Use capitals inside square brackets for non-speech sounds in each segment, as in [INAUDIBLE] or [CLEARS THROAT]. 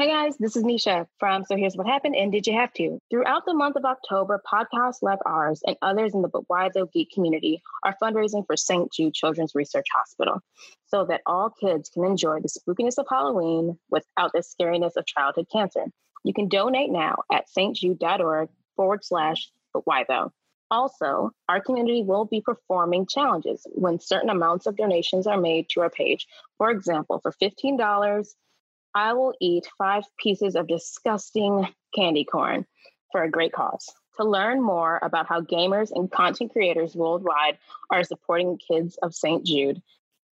Hey guys, this is Nisha from So Here's What Happened and Did You Have to? Throughout the month of October, podcasts like ours and others in the But Why Though Geek community are fundraising for St. Jude Children's Research Hospital so that all kids can enjoy the spookiness of Halloween without the scariness of childhood cancer. You can donate now at stjude.org forward slash But Why Though. Also, our community will be performing challenges when certain amounts of donations are made to our page. For example, for $15, I will eat five pieces of disgusting candy corn for a great cause. To learn more about how gamers and content creators worldwide are supporting kids of St. Jude,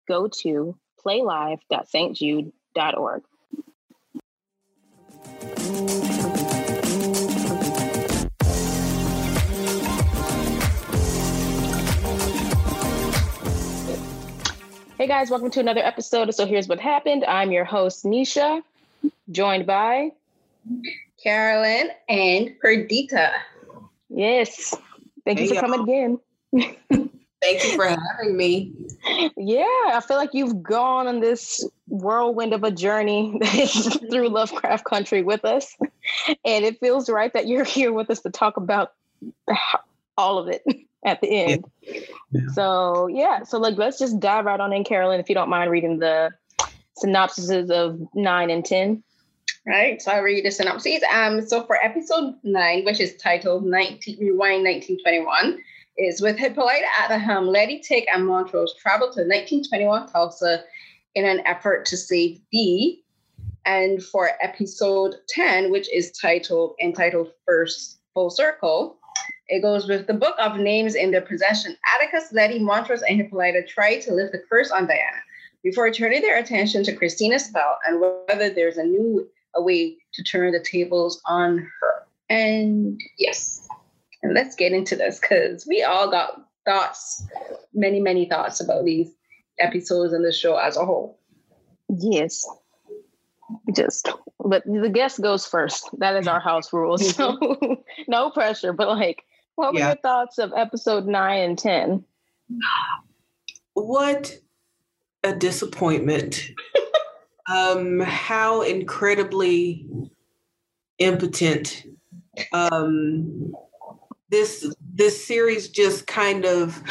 go to playlive.stjude.org. Hey guys, welcome to another episode So Here's What Happened. I'm your host, Nisha, joined by Carolyn and Perdita. Yes. Thank Hey, you for y'all. coming again. Thank you for having me. Yeah, I feel like you've gone on this whirlwind of a journey [LAUGHS] through Lovecraft country with us. And it feels right that you're here with us to talk about all of it at the end. Yeah. So, yeah, so like let's just dive right on in, Carolyn, if you don't mind reading the synopsises of nine and 10. Right. So I'll read the synopsis. Um, so for episode nine, which is titled 19 Rewind 1921, is with Hippolyta at the helm, Letty, Tick, and Montrose travel to 1921 Tulsa in an effort to save Dee. And for episode 10, which is titled entitled First Full Circle, it goes with the book of names in their possession. Atticus, Letty, Montrose, and Hippolyta try to lift the curse on Diana before turning their attention to Christina's spell and whether there's a new a way to turn the tables on her. And yes, and let's get into this because we all got thoughts, many, many thoughts about these episodes and the show as a whole. Yes. Just, but the guest goes first. That is our house rule. So [LAUGHS] no pressure, but like, what were Yeah. your thoughts of episode nine and 10? What a disappointment. [LAUGHS] um, how incredibly impotent. Um, this this series just kind of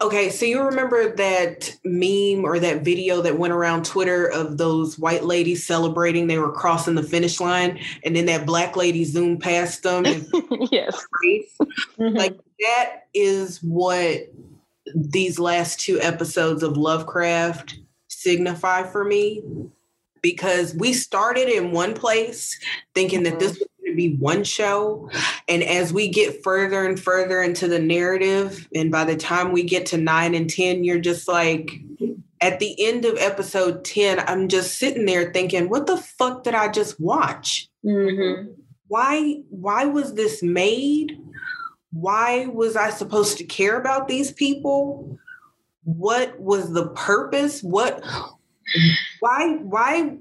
okay so you remember that meme or that video that went around twitter of those white ladies celebrating they were crossing the finish line and then that black lady zoomed past them and [LAUGHS] [LAUGHS] yes. face mm-hmm. like that is what these last two episodes of Lovecraft signify for me because we started in one place thinking that this mm-hmm. was going to be one show. And as we get further and further into the narrative and by the time we get to 9 and 10 you're just like at the end of episode 10 I'm just sitting there thinking what the fuck did I just watch? Mm-hmm. why why was this made? Why was i supposed to care about these people? What was the purpose? What why why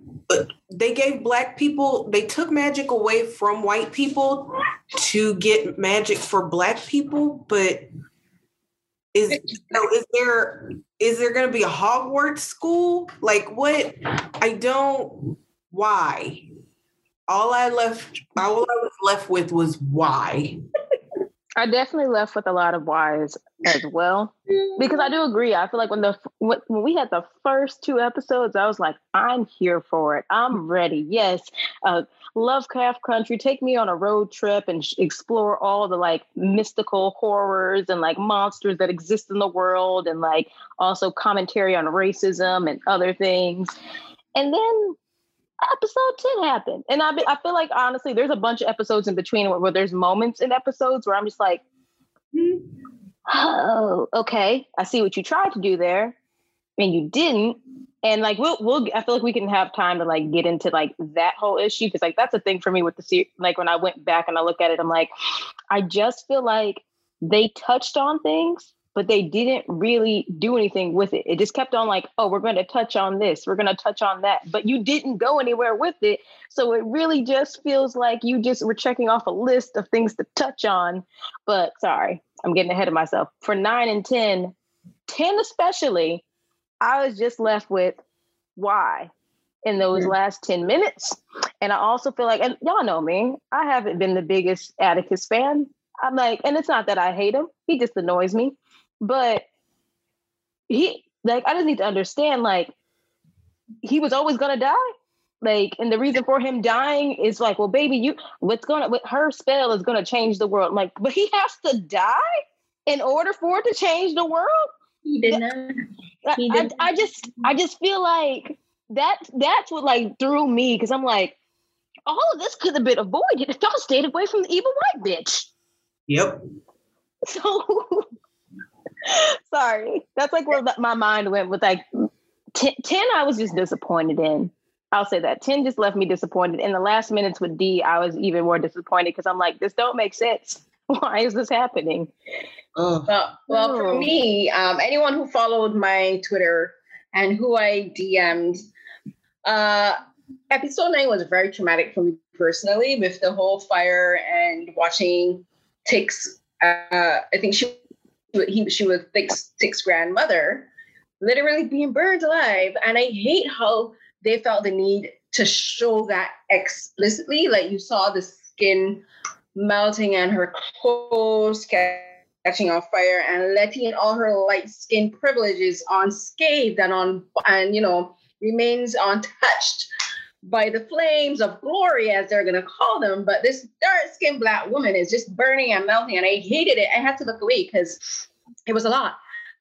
they gave black people they took magic away from white people to get magic for black people but is so is there is there going to be a hogwarts school? Like what i don't why? All i left all i was left with was why I definitely left with a lot of whys as well because I do agree. I feel like when the when, we had the first two episodes, I was like, I'm here for it. I'm ready. Yes, uh, Lovecraft Country. Take me on a road trip and sh- explore all the like mystical horrors and like monsters that exist in the world, and like also commentary on racism and other things. And then episode 10 happened. And I, I feel like honestly, there's a bunch of episodes in between where, where there's moments in episodes where I'm just like, oh, okay, I see what you tried to do there, and you didn't. And like we'll we'll I feel like we can have time to like get into like that whole issue because like that's a thing for me with the series. Like when I went back and I look at it, I'm like, I just feel like they touched on things, but they didn't really do anything with it. It just kept on like, oh, we're going to touch on this, we're going to touch on that, but you didn't go anywhere with it. So it really just feels like you just were checking off a list of things to touch on. But sorry, I'm getting ahead of myself. For nine and 10, 10 especially, I was just left with why in those Mhm. last 10 minutes. And I also feel like, and y'all know me, I haven't been the biggest Atticus fan. I'm like, and it's not that I hate him, he just annoys me. But he, like, I just need to understand, like, he was always gonna die. Like, and the reason for him dying is like, well, baby, you what's gonna with her spell is gonna change the world. I'm like, but he has to die in order for it to change the world. He did not. He did I, I, I just I just feel like that that's what like threw me because I'm like, all of this could have been avoided if y'all stayed away from the evil white bitch. Yep. [LAUGHS] So [LAUGHS] sorry. That's like where my mind went with like 10, 10 I was just disappointed in. I'll say that 10 just left me disappointed. In the last minutes with D, I was even more disappointed because I'm like, this don't make sense. [LAUGHS] Why is this happening? Well, well, for me, um, anyone who followed my Twitter and who I DM'd, uh, episode nine was very traumatic for me personally with the whole fire and watching Tick's. Uh, I think she he she was Tick's, Tick's grandmother literally being burned alive, and I hate how they felt the need to show that explicitly. Like you saw the skin melting and her clothes catching on fire and letting all her light skin privileges unscathed and on and you know remains untouched by the flames of glory as they're gonna call them but this dark skinned black woman is just burning and melting and i hated it i had to look away because it was a lot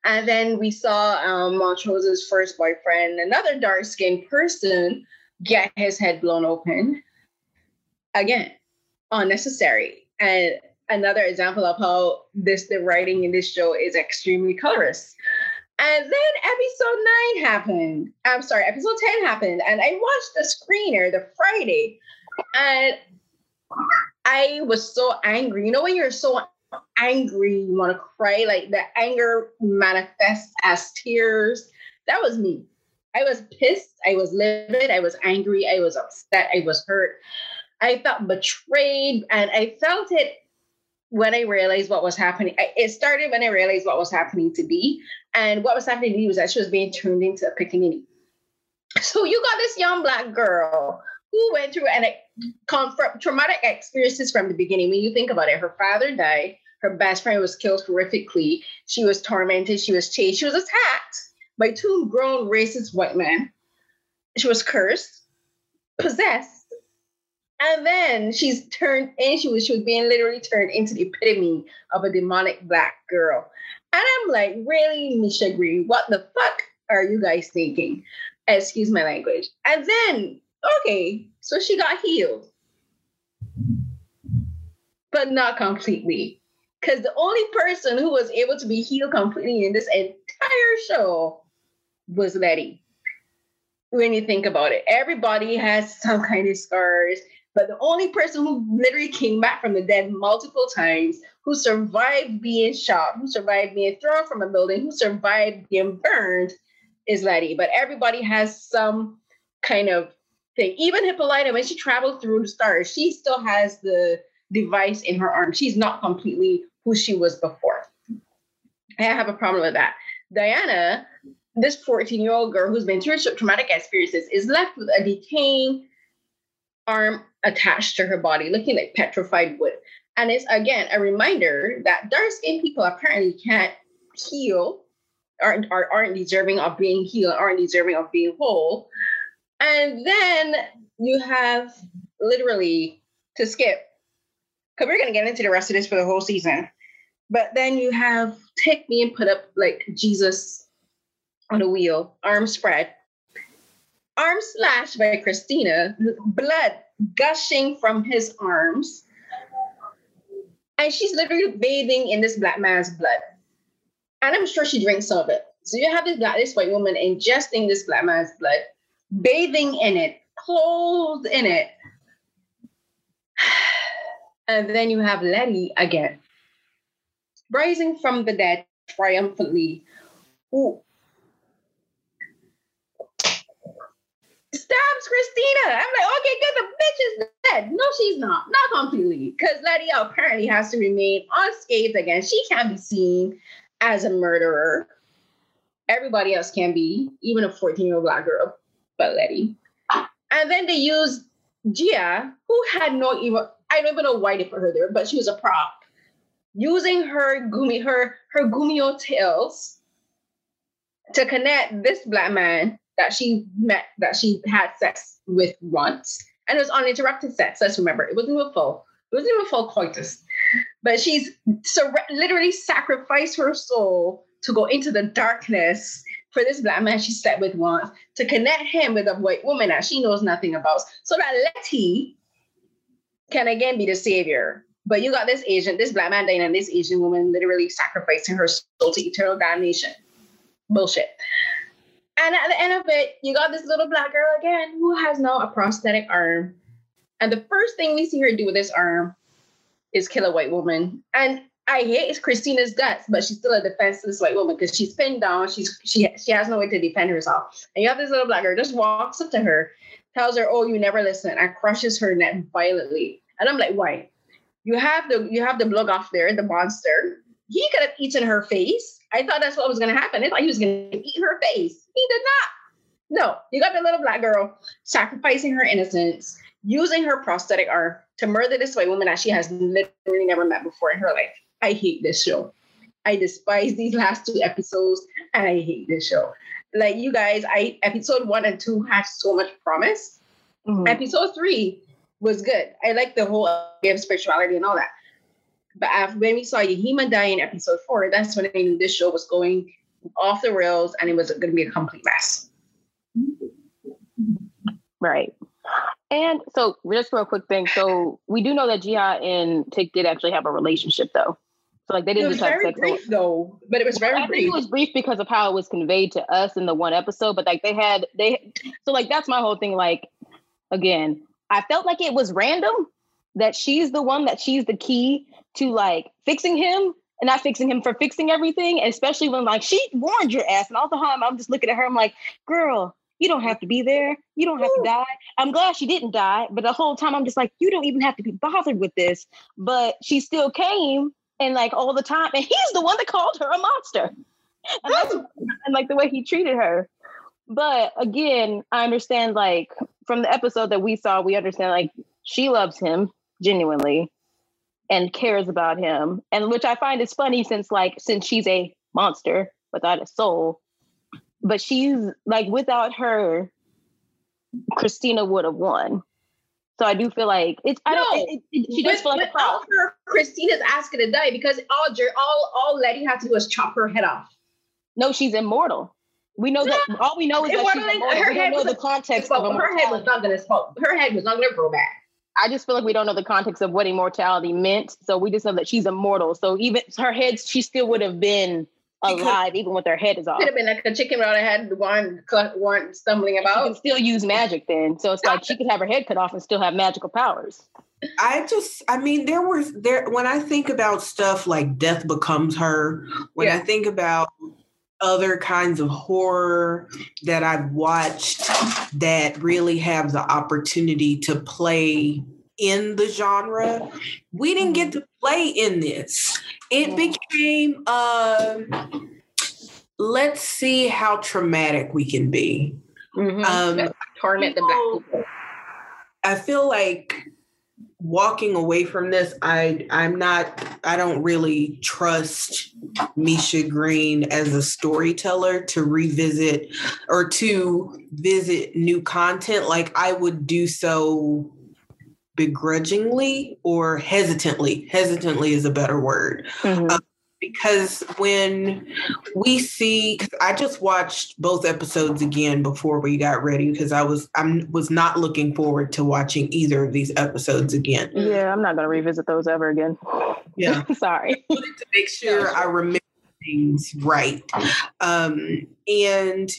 and then we saw um, Montrose's first boyfriend, another dark skinned person, get his head blown open. Again, unnecessary. And another example of how this the writing in this show is extremely colorist. And then episode nine happened. I'm sorry, episode 10 happened. And I watched the screener the Friday. And I was so angry. You know, when you're so angry, you want to cry, like the anger manifests as tears. That was me. I was pissed. I was livid. I was angry. I was upset. I was hurt. I felt betrayed. And I felt it when I realized what was happening. It started when I realized what was happening to Dee. And what was happening was that she was being turned into a pickaninny. So you got this young black girl who went through an traumatic experiences from the beginning. When you think about it, her father died, her best friend was killed horrifically, she was tormented, she was chased, she was attacked by two grown racist white men. She was cursed, possessed, and then she's turned and she was she was being literally turned into the epitome of a demonic black girl. And I'm like, really, Misha Green, what the fuck are you guys thinking? Excuse my language. And then okay, so she got healed, but not completely. Because the only person who was able to be healed completely in this entire show was Letty. When you think about it, everybody has some kind of scars, but the only person who literally came back from the dead multiple times, who survived being shot, who survived being thrown from a building, who survived being burned, is Letty. But everybody has some kind of thing. Even Hippolyta, when she traveled through the stars, she still has the device in her arm. She's not completely who she was before. I have a problem with that. Diana, this 14 year old girl who's been through traumatic experiences, is left uh, with a decaying arm attached to her body, looking like petrified wood. And it's again a reminder that dark skinned people apparently can't heal, aren't, aren't deserving of being healed, aren't deserving of being whole. And then you have literally to skip, because we're going to get into the rest of this for the whole season. But then you have Tick being put up like Jesus on a wheel, arms spread, arm slashed by Christina, blood gushing from his arms. And she's literally bathing in this black man's blood. And I'm sure she drinks some of it. So you have this black, this white woman ingesting this black man's blood bathing in it, clothed in it. [SIGHS] And then you have Letty again, rising from the dead triumphantly. Ooh. Stabs Christina. I'm like, okay, good. The bitch is dead. No, she's not. Not completely. Because Letty apparently has to remain unscathed again. She can't be seen as a murderer. Everybody else can be, even a 14 year old black girl but Letty. And then they use Gia, who had no even I don't even know why they put her there, but she was a prop, using her gumi her her gumiho tails to connect this black man that she met that she had sex with once, and it was uninterrupted sex. Let's remember, it wasn't even full. It wasn't even full coitus, but she's sur- literally sacrificed her soul to go into the darkness for this black man she slept with once to connect him with a white woman that she knows nothing about, so that Letty can again be the savior. But you got this Asian, this black man and this Asian woman literally sacrificing her soul to eternal damnation. Bullshit. And at the end of it, you got this little black girl again who has now a prosthetic arm. And the first thing we see her do with this arm is kill a white woman. And I hate Christina's guts, but she's still a defenseless white woman because she's pinned down. She's she she has no way to defend herself. And you have this little black girl just walks up to her, tells her, "Oh, you never listen," and crushes her neck violently. And I'm like, why? You have the you have the blood off there, the monster. He could have eaten her face. I thought that's what was gonna happen. I thought he was gonna eat her face. He did not. No, you got the little black girl sacrificing her innocence, using her prosthetic arm to murder this white woman that she has literally never met before in her life. I hate this show. I despise these last two episodes, and I hate this show. Like you guys, I episode one and two had so much promise. Mm-hmm. Episode three was good. I like the whole idea of spirituality and all that. But when we saw Yahima die in episode four, that's when I knew this show was going off the rails and it was going to be a complete mess. Right. And so, just for a quick thing, so we do know that Gia and Tick did actually have a relationship, though. So like they didn't just have sex. Brief, though, but it was very I brief. it was brief because of how it was conveyed to us in the one episode. But like they had they so like that's my whole thing. Like again, I felt like it was random that she's the one that she's the key to like fixing him and not fixing him for fixing everything. and Especially when like she warned your ass, and all the time I'm just looking at her. I'm like, girl, you don't have to be there. You don't have to die. I'm glad she didn't die, but the whole time I'm just like, you don't even have to be bothered with this. But she still came and like all the time. And he's the one that called her a monster. And, and like the way he treated her. But again, I understand like from the episode that we saw, we understand like she loves him genuinely and cares about him. And which I find is funny since like since she's a monster without a soul. But she's like without her, Christina would have won. So I do feel like it's. I don't. it, it, she does feel like without her, Christina's asking to die because all all all Letty had to do was chop her head off. No, she's immortal. We know that. All we know is that she's immortal. Her we don't know the context of her head was not going to. Her head was not going to grow back. I just feel like we don't know the context of what immortality meant. So we just know that she's immortal. So even her head, she still would have been alive, even with her head is off. Could have been like a chicken without a head, one one stumbling about. She can still use magic then. So it's like she could have her head cut off and still have magical powers. I just, I mean, there was there when I think about stuff like Death Becomes Her, when yeah. I think about other kinds of horror that I've watched that really have the opportunity to play in the genre. We didn't get mm-hmm. to play in this. It became um let's see how traumatic we can be. Mm-hmm. Um, torment the black people. I feel like walking away from this, I I'm not I don't really trust Misha Green as a storyteller to revisit or to visit new content like I would do so begrudgingly or hesitantly. Hesitantly is a better word. Mm-hmm. Um, because when we see i just watched both episodes again before we got ready because i was i was not looking forward to watching either of these episodes again. Yeah i'm not going to revisit those ever again. Yeah. [LAUGHS] Sorry. I wanted to make sure i remember things right. Um, and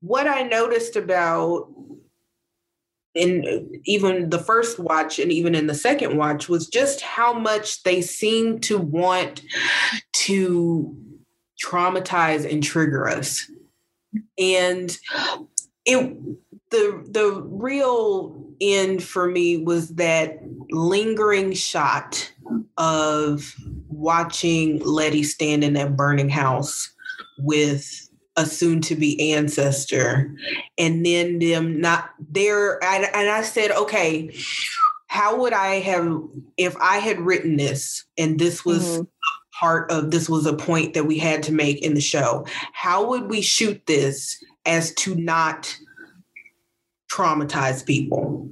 what i noticed about in even the first watch and even in the second watch was just how much they seem to want to traumatize and trigger us. And it the the real end for me was that lingering shot of watching Letty stand in that burning house with a soon to be ancestor and then them not there and, and i said okay how would i have if i had written this and this was mm-hmm. part of this was a point that we had to make in the show how would we shoot this as to not traumatize people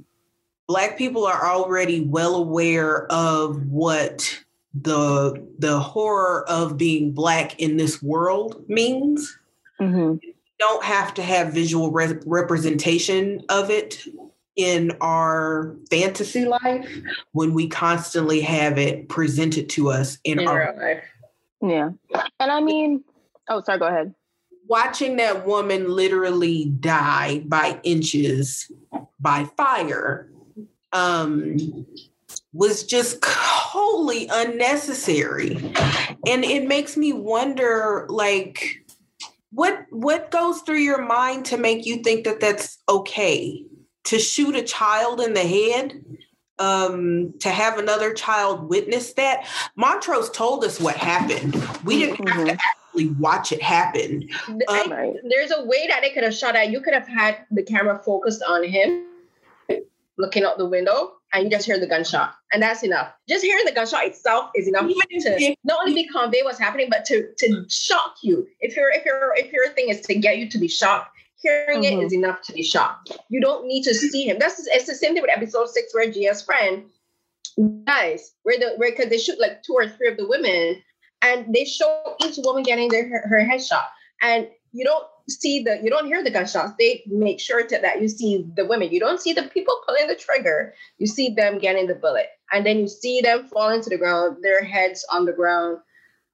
black people are already well aware of what the the horror of being black in this world means. Mm-hmm. Don't have to have visual re- representation of it in our fantasy life when we constantly have it presented to us in, in our life. Yeah. And I mean, oh, sorry, go ahead. Watching that woman literally die by inches by fire um was just wholly unnecessary. And it makes me wonder like what what goes through your mind to make you think that that's okay? To shoot a child in the head? Um, to have another child witness that? Montrose told us what happened. We didn't mm-hmm. have to mm-hmm. actually watch it happen. Um, there's a way that they could have shot at. You could have had the camera focused on him looking out the window and you just hear the gunshot and that's enough. Just hearing the gunshot itself is enough to not only to convey what's happening but to to shock you. If your if your if your thing is to get you to be shocked hearing mm-hmm. it is enough to be shocked. You don't need to see him. That's it's the same thing with episode six where gia's friend dies where the where because they shoot like two or three of the women and they show each woman getting their her, her head shot and you don't see the you don't hear the gunshots. They make sure to, that you see the women. You don't see the people pulling the trigger. You see them getting the bullet. And then you see them falling to the ground their heads on the ground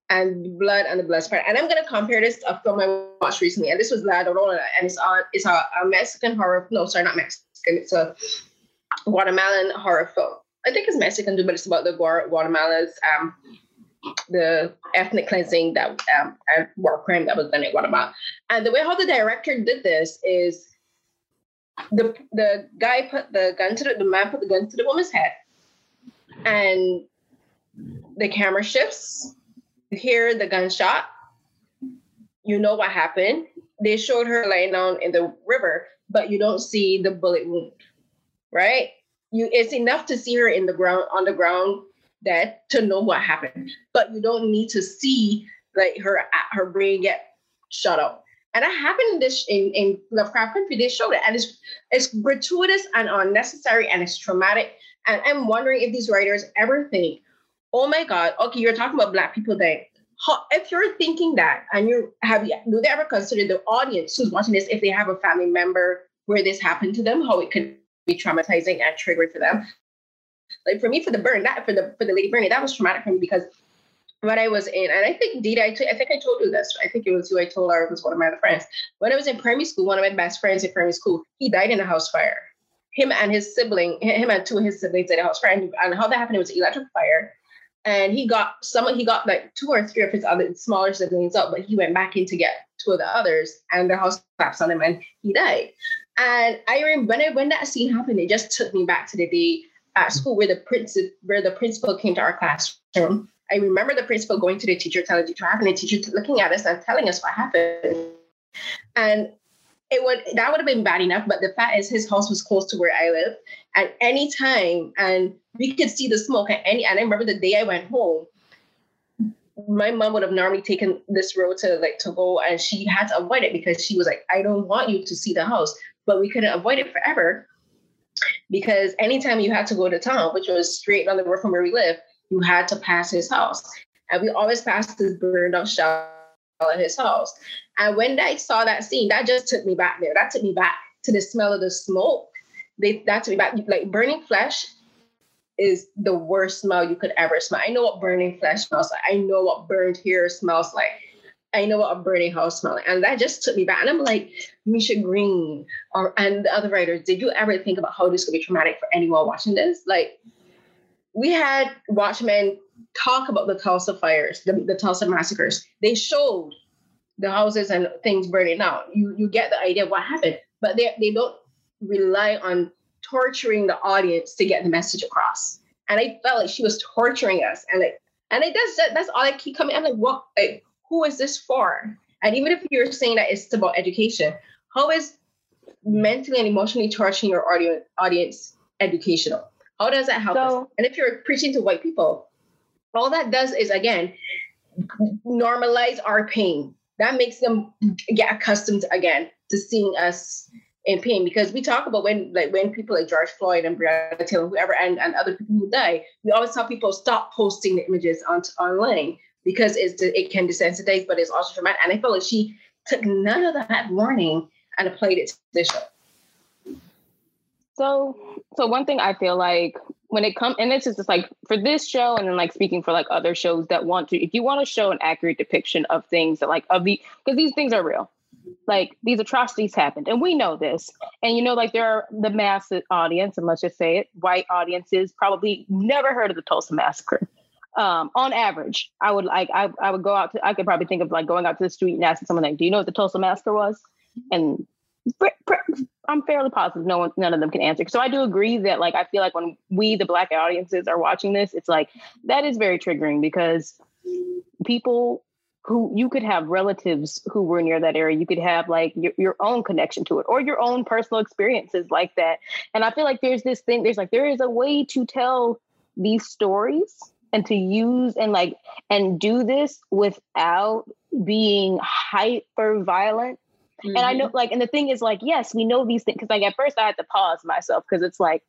and blood and the blood spread. And i'm going to compare this to a film i watched recently. And this was la Llorona. And it's on it's a, a mexican horror no sorry not mexican. It's a guatemalan horror film. I think it's mexican but it's about the guatemala's um the ethnic cleansing that um, war crime that was done in Guatemala. And the way how the director did this is the the guy put the gun to the, the man put the gun to the woman's head, and the camera shifts. You hear the gunshot. You know what happened. They showed her laying down in the river, but you don't see the bullet wound, right? You it's enough to see her in the ground on the ground dead to know what happened. But you don't need to see like her uh, her brain get shut up. And that happened in this in, in Lovecraft Country. They showed it, and it's it's gratuitous and unnecessary, and it's traumatic. And I'm wondering if these writers ever think, "Oh my God, okay, you're talking about Black people Day. How, if you're thinking that, and you have do they ever consider the audience who's watching this if they have a family member where this happened to them, how it could be traumatizing and triggering for them? Like for me, for the burn, that for the for the lady burning, that was traumatic for me because when I was in, and I think Dita, I, t- I think I told you this. I think it was you. I told her it was one of my other friends. When I was in primary school, one of my best friends in primary school, he died in a house fire. Him and his sibling, him and two of his siblings in a house fire. And, and how that happened, it was an electric fire. And he got some, he got like two or three of his other smaller siblings up, but he went back in to get two of the others, and the house collapsed on him, and he died. And I remember when I, when that scene happened, it just took me back to the day at school where the principal where the principal came to our classroom. I remember the principal going to the teacher, telling the teacher what happened, the teacher looking at us and telling us what happened. And it would that would have been bad enough, but the fact is his house was close to where I live at any time, and we could see the smoke at any. And I remember the day I went home, my mom would have normally taken this road to like to go, and she had to avoid it because she was like, "I don't want you to see the house," but we couldn't avoid it forever because anytime you had to go to town, which was straight on the road from where we live, you had to pass his house. And we always passed this burned up shell at his house. And when I saw that scene, that just took me back there. That took me back to the smell of the smoke. They that took me back. Like burning flesh is the worst smell you could ever smell. I know what burning flesh smells like. I know what burned hair smells like. I know what a burning house smells like. And that just took me back. And I'm like, Misha Green or and the other writers, did you ever think about how this could be traumatic for anyone watching this? Like, we had Watchmen talk about the Tulsa fires, the, the Tulsa massacres. They showed the houses and things burning out. You you get the idea of what happened, but they they don't rely on torturing the audience to get the message across. And I felt like she was torturing us, and like, and it does that. That's all I keep coming. I'm like, what? Like, who is this for? And even if you're saying that it's about education, how is mentally and emotionally torturing your audience audience educational? How does that help so, us? And if you're preaching to white people, all that does is again normalize our pain. That makes them get accustomed again to seeing us in pain because we talk about when like when people like George Floyd and Breonna Taylor, whoever, and, and other people who die, we always tell people stop posting the images on online because it's it can desensitize, but it's also traumatic. And I feel like she took none of that warning and applied it to this show. So, so one thing I feel like when it comes, and this is just like for this show, and then like speaking for like other shows that want to, if you want to show an accurate depiction of things that like of the, because these things are real, like these atrocities happened and we know this. And you know like there are the mass audience and let's just say it white audiences probably never heard of the tulsa massacre. Um, on average i would like I, I would go out to i could probably think of like going out to the street and asking someone like do you know what the tulsa massacre was and i'm fairly positive no one none of them can answer. So i do agree that like i feel like when we the black audiences are watching this it's like that is very triggering because people who you could have relatives who were near that area. You could have like your, your own connection to it or your own personal experiences like that. And i feel like there's this thing there's like there is a way to tell these stories and to use and like and do this without being hyper violent mm-hmm. and i know mm-hmm. like and the thing is like yes we know these things because like at first i had to pause myself because it's like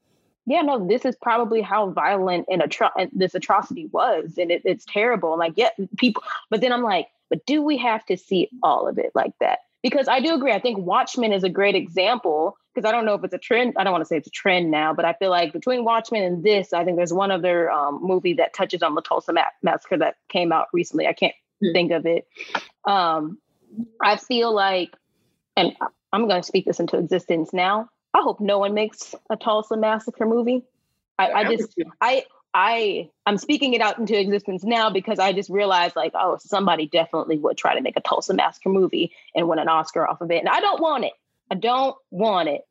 yeah, no, this is probably how violent and atro- this atrocity was, and it, it's terrible. And like, yeah, people. But then I'm like, but do we have to see all of it like that? Because I do agree. I think Watchmen is a great example. Because I don't know if it's a trend. I don't want to say it's a trend now, but I feel like between Watchmen and this, I think there's one other um, movie that touches on the Tulsa massacre that came out recently. I can't mm-hmm. think of it. Um, I feel like, and I'm going to speak this into existence now. I hope no one makes a Tulsa massacre movie. I, I just I I I'm speaking it out into existence now because I just realized like, oh, somebody definitely would try to make a Tulsa massacre movie and win an Oscar off of it. And I don't want it. I don't want it.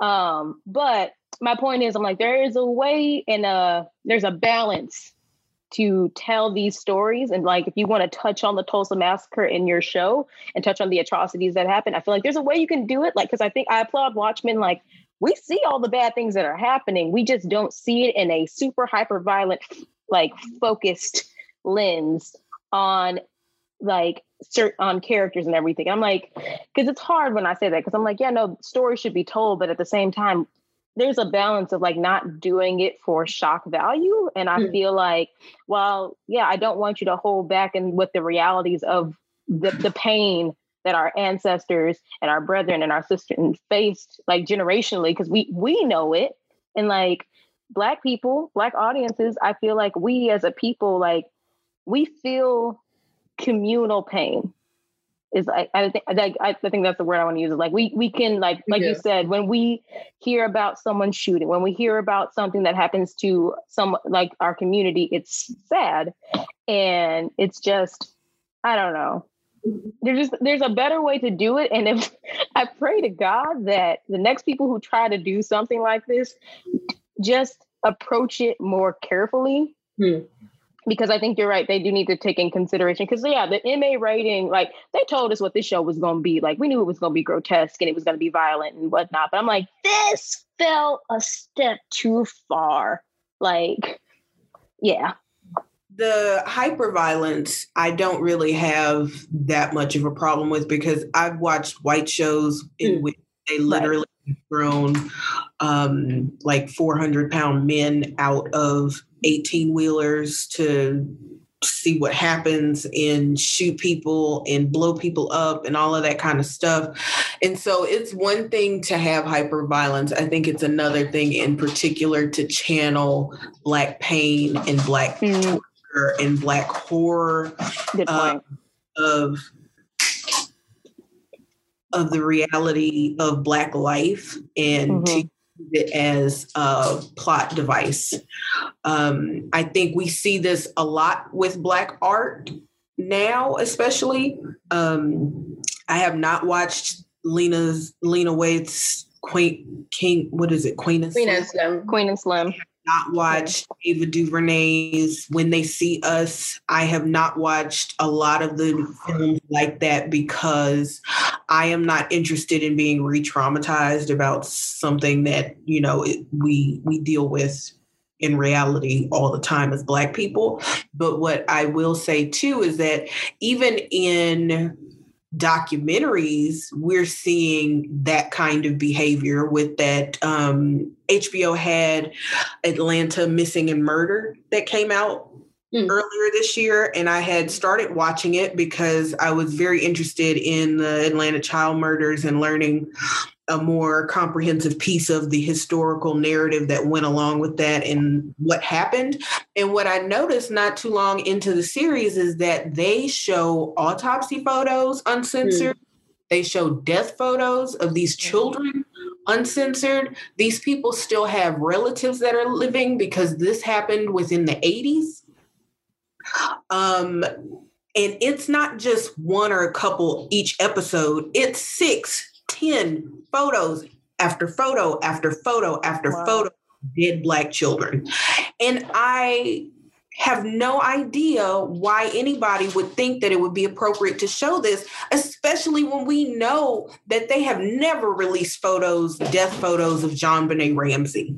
Um, but my point is I'm like, there is a way and uh there's a balance to tell these stories. And like, if you want to touch on the Tulsa massacre in your show and touch on the atrocities that happened, I feel like there's a way you can do it. Like, because I think I applaud Watchmen. Like, we see all the bad things that are happening. We just don't see it in a super hyper violent, like focused lens on like cert- on characters and everything. I'm like, because it's hard when I say that because I'm like, yeah, no, stories should be told, but at the same time, there's a balance of like not doing it for shock value. And I mm. feel like, well, yeah, I don't want you to hold back and with the realities of the, the pain that our ancestors and our brethren and our sisters faced like generationally, because we we know it. And like black people, black audiences, I feel like we as a people, like we feel communal pain is I, I think I, I think that's the word I want to use. Is like we we can like like yeah. you said when we hear about someone shooting, when we hear about something that happens to some like our community, it's sad, and it's just I don't know. There's just there's a better way to do it, and if [LAUGHS] I pray to God that the next people who try to do something like this just approach it more carefully. Hmm because I think you're right. They do need to take in consideration because yeah, the MA rating, like they told us what this show was going to be. Like we knew it was going to be grotesque and it was going to be violent and whatnot. But I'm like, this fell a step too far. Like, yeah. The hyper violence, I don't really have that much of a problem with because I've watched white shows in mm. which they literally right. thrown um, like 400 pound men out of 18 wheelers to see what happens and shoot people and blow people up and all of that kind of stuff. And so it's one thing to have hyper violence. I think it's another thing in particular to channel black pain and black mm. torture and black horror uh, of of the reality of black life and mm-hmm. to it as a plot device. Um, I think we see this a lot with Black art now, especially. Um, I have not watched Lena's Lena Waithe's Queen King. What is it? Queen and Queen Slim. and Slim. Queen and Slim. Not watched Ava DuVernay's When They See Us. I have not watched a lot of the films like that because I am not interested in being re-traumatized about something that you know it, we we deal with in reality all the time as Black people. But what I will say too is that even in documentaries, we're seeing that kind of behavior with that. Um, HBO had Atlanta Missing and Murder that came out mm. earlier this year, and I had started watching it because I was very interested in the Atlanta child murders and learning a more comprehensive piece of the historical narrative that went along with that and what happened. And what I noticed not too long into the series is that they show autopsy photos uncensored. Mm. They show death photos of these children uncensored. These people still have relatives that are living because this happened within the 80s. Um, and it's not just one or a couple each episode, it's six 10 photos after photo after photo after wow. photo dead black children. And I have no idea why anybody would think that it would be appropriate to show this, especially when we know that they have never released photos, death photos of John JonBenét Ramsey.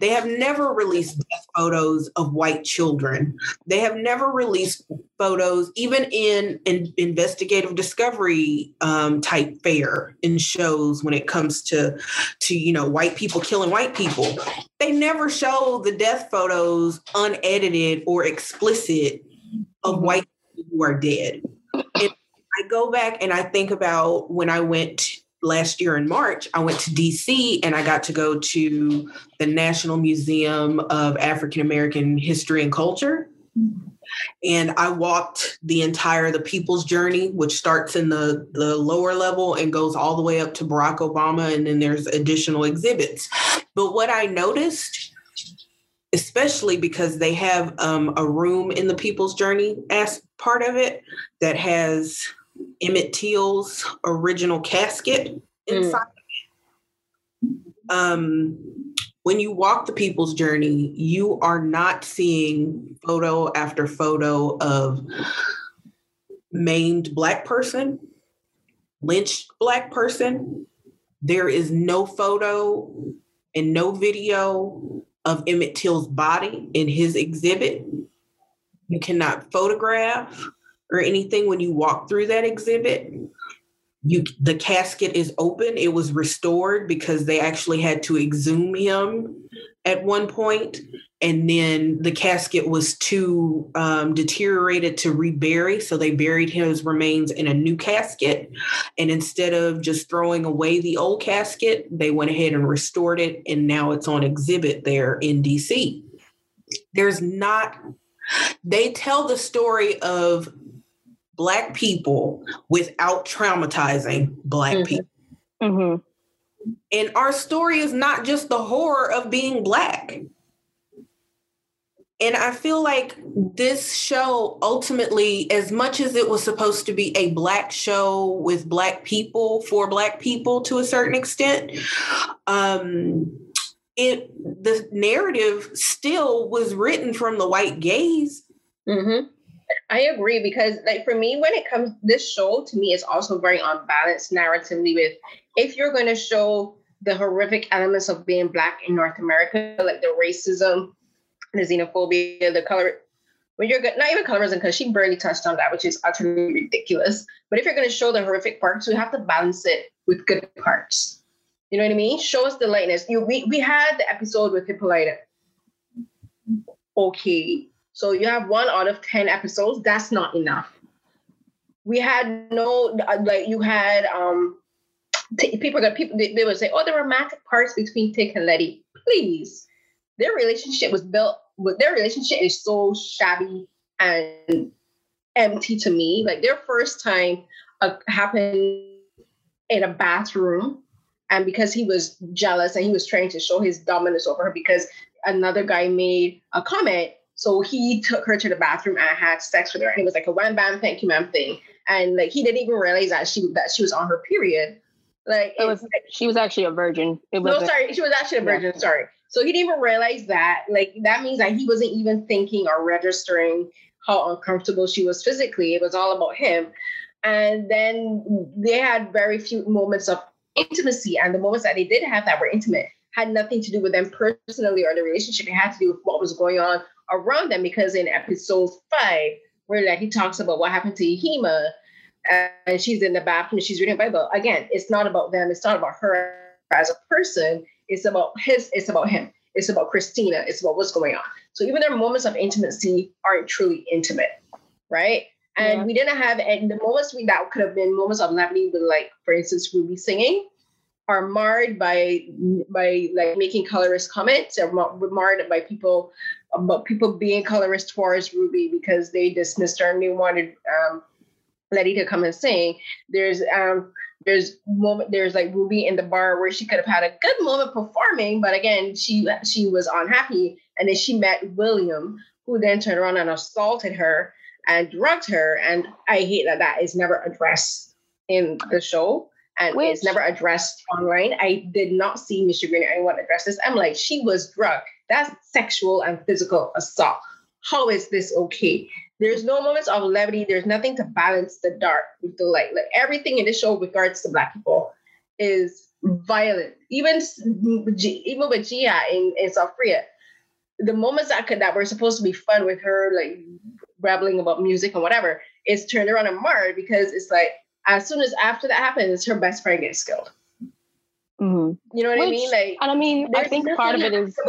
They have never released death photos of white children. They have never released photos, even in, in investigative discovery um, type fare in shows when it comes to, to you know white people killing white people. They never show the death photos unedited or explicit of white people who are dead. And I go back and I think about when I went last year in March, I went to DC and I got to go to the National Museum of African American History and Culture. And I walked the entire the people's journey, which starts in the, the lower level and goes all the way up to Barack Obama, and then there's additional exhibits. But what I noticed, especially because they have um, a room in the people's journey as part of it that has Emmett Till's original casket inside. Mm. Um, when you walk the people's journey, you are not seeing photo after photo of maimed black person, lynched black person. There is no photo and no video of Emmett Till's body in his exhibit. You cannot photograph or anything when you walk through that exhibit you the casket is open. It was restored because they actually had to exhume him at one point and then the casket was too um, deteriorated to rebury so they buried his remains in a new casket. And instead of just throwing away the old casket they went ahead and restored it and now it's on exhibit there in dc there's not they tell the story of Black people without traumatizing Black mm-hmm. people. Mm-hmm. And our story is not just the horror of being Black. And I feel like this show ultimately, as much as it was supposed to be a Black show with Black people for Black people to a certain extent, um, it the narrative still was written from the white gaze. Mm-hmm. I agree because like for me, when it comes this show to me is also very unbalanced narratively with if you're going to show the horrific elements of being black in North America, like the racism, the xenophobia, the color when you're not even colorism, because she barely touched on that, which is utterly ridiculous. But if you're going to show the horrific parts, we have to balance it with good parts. You know what I mean? Show us the lightness. You we we had the episode with Hippolyta. Okay, so you have one out of 10 episodes. That's not enough. We had no, like, you had, um, t- people that people, they, they would say, oh, the romantic parts between Tic and Letty. Please. Their relationship was built, but their relationship is so shabby and empty to me. Like, their first time uh, happened in a bathroom and because he was jealous and he was trying to show his dominance over her because another guy made a comment so he took her to the bathroom and had sex with her, and it was like a one bam, thank you, ma'am thing. And like he didn't even realize that she that she was on her period. Like it was, like, she was actually a virgin. It was no, sorry, she was actually a virgin. Yeah. Sorry. So he didn't even realize that. Like that means that he wasn't even thinking or registering how uncomfortable she was physically. It was all about him. And then they had very few moments of intimacy. And the moments that they did have that were intimate had nothing to do with them personally or the relationship. It had to do with what was going on around them. Because in episode five, where like he talks about what happened to Yahima, and she's in the bathroom, she's reading the Bible. Again, it's not about them, it's not about her as a person, it's about his, it's about him. It's about Christina, it's about what's going on. So even their moments of intimacy aren't truly intimate, right? And yeah. we didn't have and the moments we that could have been moments of levity with like, for instance, Ruby singing are marred by by like making colorist comments or marred by people about people being colorist towards Ruby because they dismissed her and they wanted um, Letty to come and sing. There's um there's moment there's like Ruby in the bar where she could have had a good moment performing, but again she she was unhappy, and then she met William, who then turned around and assaulted her and drugged her, and I hate that that is never addressed in the show and Which, it's never addressed online. I did not see Misha Green or anyone address this. I'm like, she was drugged. That's sexual and physical assault. How is this okay? There's no moments of levity. There's nothing to balance the dark with the light. Like everything in the show regards to black people is violent. Even even with Gia in, in South Korea, the moments that could that were supposed to be fun with her, like babbling about music and whatever, is turned around and marred because it's like as soon as after that happens, her best friend gets killed. Mm-hmm. You know what Which, I mean? Like, and I mean, I think part of it is. [LAUGHS]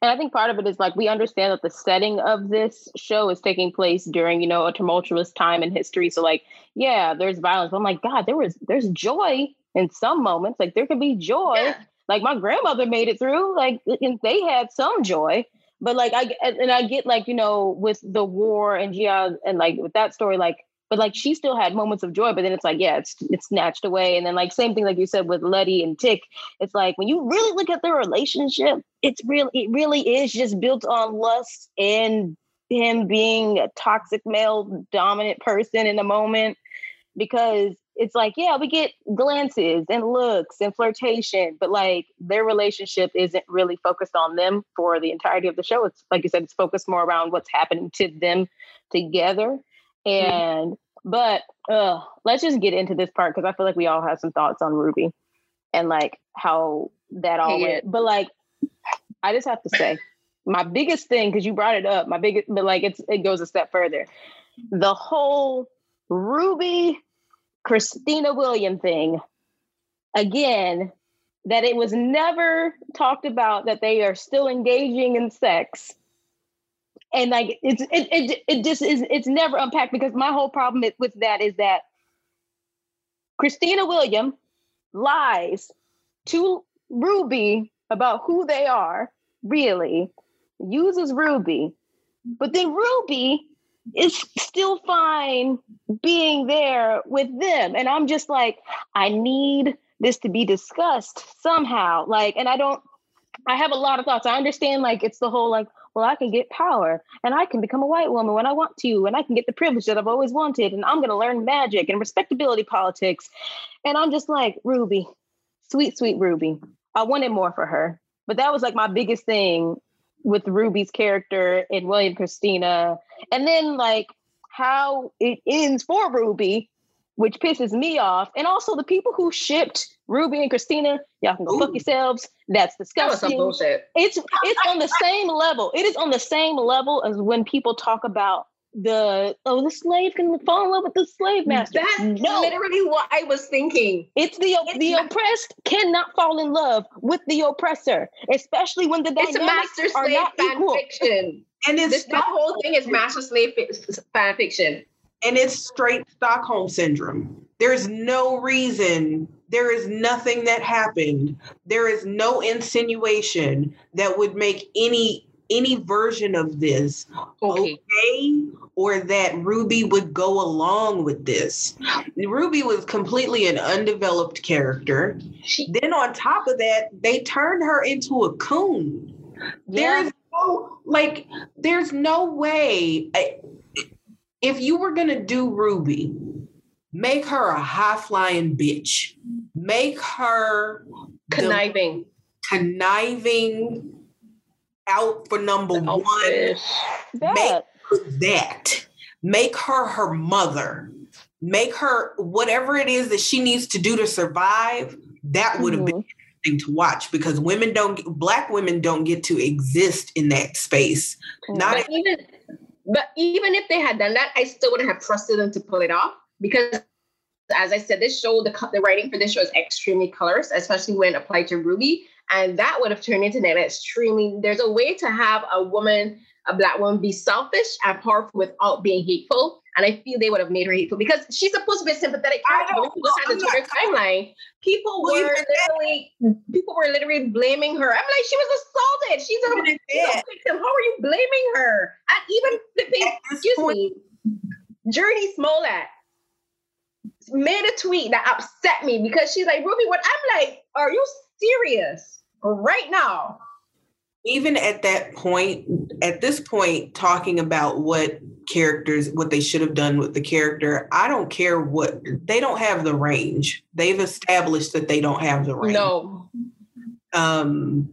And I think part of it is like we understand that the setting of this show is taking place during, you know, a tumultuous time in history. So like, yeah, there's violence. But I'm like, God, there was there's joy in some moments. Like there could be joy. Yeah. Like my grandmother made it through. Like and they had some joy. But like I and I get like, you know, with the war and Gia and like with that story, like but like she still had moments of joy but then it's like yeah it's it's snatched away and then like same thing like you said with letty and tick it's like when you really look at their relationship it's really it really is just built on lust and him being a toxic male dominant person in the moment because it's like yeah we get glances and looks and flirtation but like their relationship isn't really focused on them for the entirety of the show it's like you said it's focused more around what's happening to them together. And. But uh let's just get into this part because I feel like we all have some thoughts on Ruby and like how that all yeah. went. But like I just have to say, my biggest thing, because you brought it up, my biggest but like it's it goes a step further. The whole Ruby Christina William thing, again, that it was never talked about that they are still engaging in sex and like it's it, it it just is it's never unpacked because my whole problem with that is that Christina William lies to Ruby about who they are, really, uses Ruby, but then Ruby is still fine being there with them. And I'm just like, I need this to be discussed somehow. Like, and I don't, I have a lot of thoughts. I understand, like, it's the whole, like, well, I can get power and I can become a white woman when I want to, and I can get the privilege that I've always wanted, and I'm going to learn magic and respectability politics. And I'm just like, Ruby, sweet, sweet Ruby. I wanted more for her. But that was like my biggest thing with Ruby's character in William Christina. And then, like, how it ends for Ruby, which pisses me off. And also the people who shipped Ruby and Christina, y'all can go Ooh. fuck yourselves. That's disgusting. That bullshit. It's it's on the same level. It is on the same level as when people talk about the oh the slave can fall in love with the slave master. That's no. literally what I was thinking. It's the it's the not, oppressed cannot fall in love with the oppressor, especially when the dynamics it's master slave are not fan equal. fiction. And it's this, the whole thing is [LAUGHS] master slave fan fiction. And it's straight Stockholm syndrome. There's no reason there is nothing that happened. There is no insinuation that would make any any version of this okay. okay or that Ruby would go along with this. Ruby was completely an undeveloped character. She, then on top of that, they turned her into a coon. Yeah. There's no like there's no way if you were going to do Ruby, make her a high flying bitch make her conniving. conniving, out for number one. That. Make that. Make her her mother. Make her whatever it is that she needs to do to survive. That would have Mhm. been thing to watch because women don't black women don't get to exist in that space not even but even if they had done that, I still wouldn't have trusted them to pull it off because, as I said, this show the the writing for this show is extremely colorist, especially when applied to Ruby, and that would have turned into an extremely. There's a way to have a woman, a black woman, be selfish and powerful without being hateful. And I feel they would have made her hateful because she's supposed to be a sympathetic character. When people had the Twitter timeline, people were literally people were literally blaming her. I'm like, she was assaulted. She's a She's a victim. How are you blaming her? And even flipping, excuse point- me, Jurnee Smollett made a tweet that upset me because she's like, Ruby, what? I'm like, are you serious? Right now. Even at that point at this point talking about what characters what they should have done with the character i don't care what they don't have the range they've established that they don't have the range No. um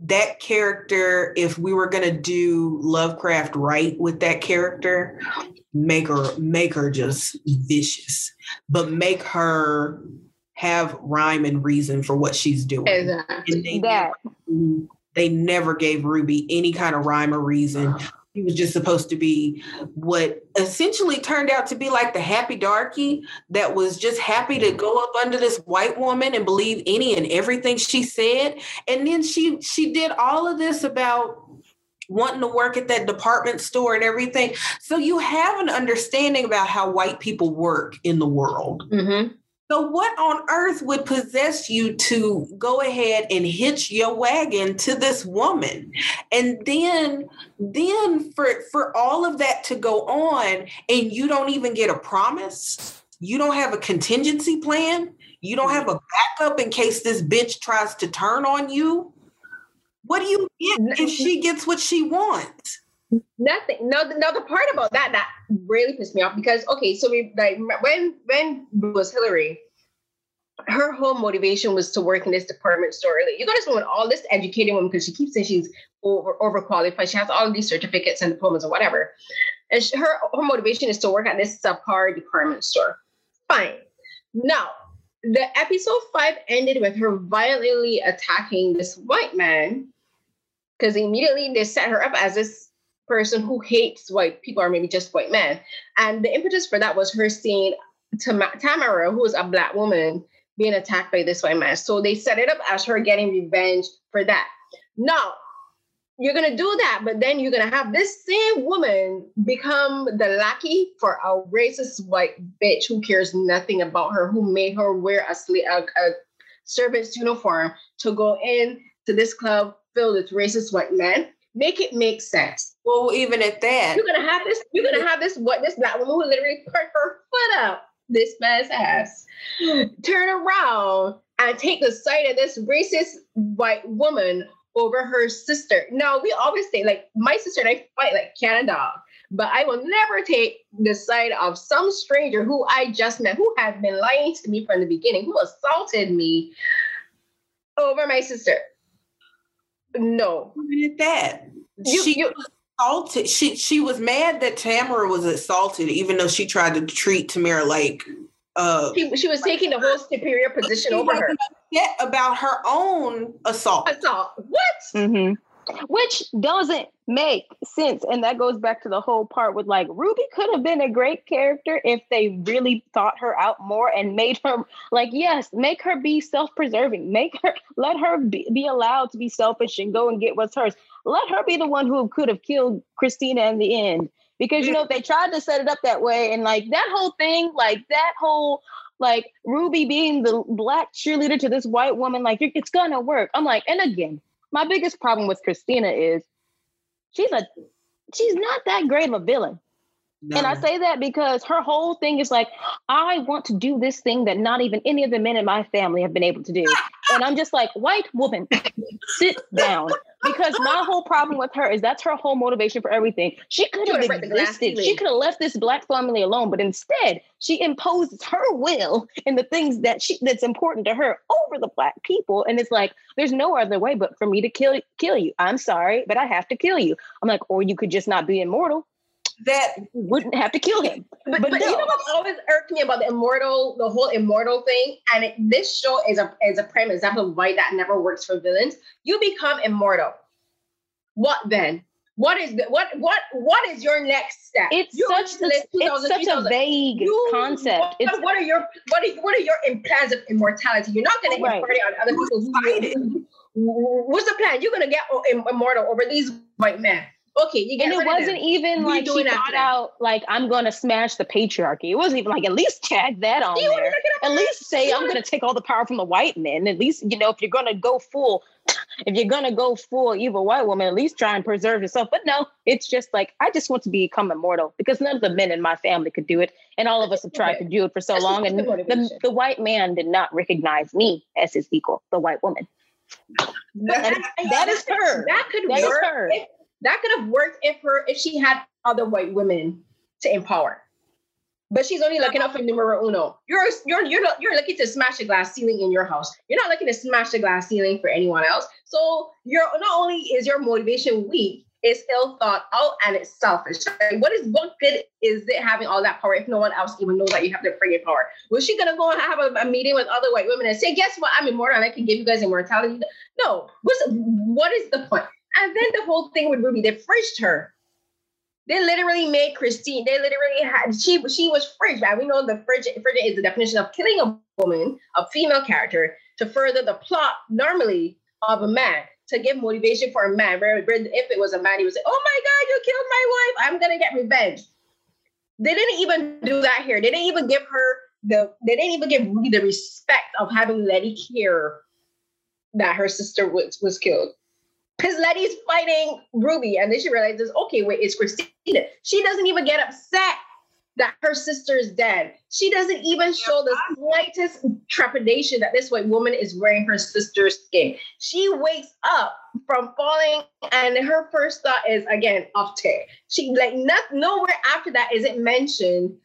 that character if we were going to do lovecraft right with that character make her make her just vicious but make her have rhyme and reason for what she's doing Exactly. and they That. never, they never gave ruby any kind of rhyme or reason he was just supposed to be what essentially turned out to be like the happy darky that was just happy to go up under this white woman and believe any and everything she said and then she she did all of this about wanting to work at that department store and everything so you have an understanding about how white people work in the world Mm-hmm. So what on earth would possess you to go ahead and hitch your wagon to this woman? And then then for for all of that to go on and you don't even get a promise? You don't have a contingency plan? You don't have a backup in case this bitch tries to turn on you? What do you get if she gets what she wants? Nothing. No, no. The part about that that really pissed me off because okay, so we like when when was Hillary, her whole motivation was to work in this department store. Like, you got this woman, all this educated woman, because she keeps saying she's over overqualified. She has all these certificates and diplomas or whatever, and she, her her motivation is to work at this subpar department store. Fine. Now, the episode five ended with her violently attacking this white man because immediately they set her up as this person who hates white people or maybe just white men. And the impetus for that was her seeing Tam- Tamara, who is a black woman, being attacked by this white man. So they set it up as her getting revenge for that. Now, you're gonna do that, but then you're gonna have this same woman become the lackey for a racist white bitch who cares nothing about her, who made her wear a, sli- a, a servant's uniform to go in to this club filled with racist white men. Make it make sense. Well, even at that, You're gonna have this. You're gonna have this. What this black woman who literally put her foot up this man's ass, [GASPS] turn around and take the side of this racist white woman over her sister. Now we always say like my sister and I fight like dog, but I will never take the side of some stranger who I just met, who had been lying to me from the beginning, who assaulted me over my sister. No, even at that, You- she you- was assaulted. She she was mad that Tamara was assaulted, even though she tried to treat Tamara like uh she, she was taking the whole superior position she over her. wasn't upset about her own assault. Assault. What? Mhm. Which doesn't make sense. And that goes back to the whole part with like Ruby could have been a great character if they really thought her out more and made her like, yes, make her be self preserving, make her let her be, be allowed to be selfish and go and get what's hers. Let her be the one who could have killed Christina in the end. Because, you know, they tried to set it up that way. And like that whole thing, like that whole like Ruby being the black cheerleader to this white woman, like it's gonna work. I'm like, and again, my biggest problem with Christina is she's a she's not that great of a villain. No. And I say that because her whole thing is like, I want to do this thing that not even any of the men in my family have been able to do. And I'm just like, white woman, sit down. Because my whole problem with her is that's her whole motivation for everything. She could have existed. She could have left this black family alone, but instead she imposes her will in the things that she that's important to her over the black people. And it's like, there's no other way but for me to kill kill you. I'm sorry, but I have to kill you. I'm like, or you could just not be immortal that wouldn't have to kill him. But, but, but no. you know what's always irked me about the immortal, the whole immortal thing, and it, this show is a is a prime example of why that never works for villains. You become immortal. What then? What is the, what what what is your next step? It's you such a, it's such a vague you, concept. What, what, are your what are what are your plans of immortality? You're not going to get party on other people's. What's the plan? You're going to get oh, immortal over these white men. Okay, you get and it wasn't even like she thought out like I'm gonna smash the patriarchy. It wasn't even like at least tag that on there. At least say I'm gonna take all the power from the white men. At least you know if you're gonna go full, [CLEARS THROAT] if you're gonna go full evil white woman, at least try and preserve yourself. But no, it's just like I just want to become immortal because none of the men in my family could do it, and all of us have tried to do it for so long. And the, the white man did not recognize me as his equal, the white woman. That, that is her. That could that work. her. If, that could have worked if her if she had other white women to empower. But she's only looking out for numero uno. You're you're you're not, you're looking to smash the glass ceiling in your house. You're not looking to smash the glass ceiling for anyone else. So you're not only is your motivation weak, it's ill thought out and it's selfish. What is what good is it having all that power if no one else even knows that you have the friggin' power? Was she gonna go and have a, a, meeting with other white women and say, "Guess what? I'm immortal and I can give you guys immortality"? No. What's what is the point? And then the whole thing with Ruby, they fridged her. They literally made Christine. They literally had she she was fridged. And we know the fridge fridge is the definition of killing a woman, a female character, to further the plot normally of a man to give motivation for a man. Where, if it was a man, he would say, "Oh my God, you killed my wife! I'm gonna get revenge." They didn't even do that here. They didn't even give her the. They didn't even give Ruby the respect of having Letty care that her sister was was killed. Because Letty's fighting Ruby, and then she realizes, okay, wait, it's Christina. She doesn't even get upset that her sister is dead. She doesn't even show the slightest trepidation that this white woman is wearing her sister's skin. She wakes up from falling, and her first thought is again off tear. She like not nowhere after that is it mentioned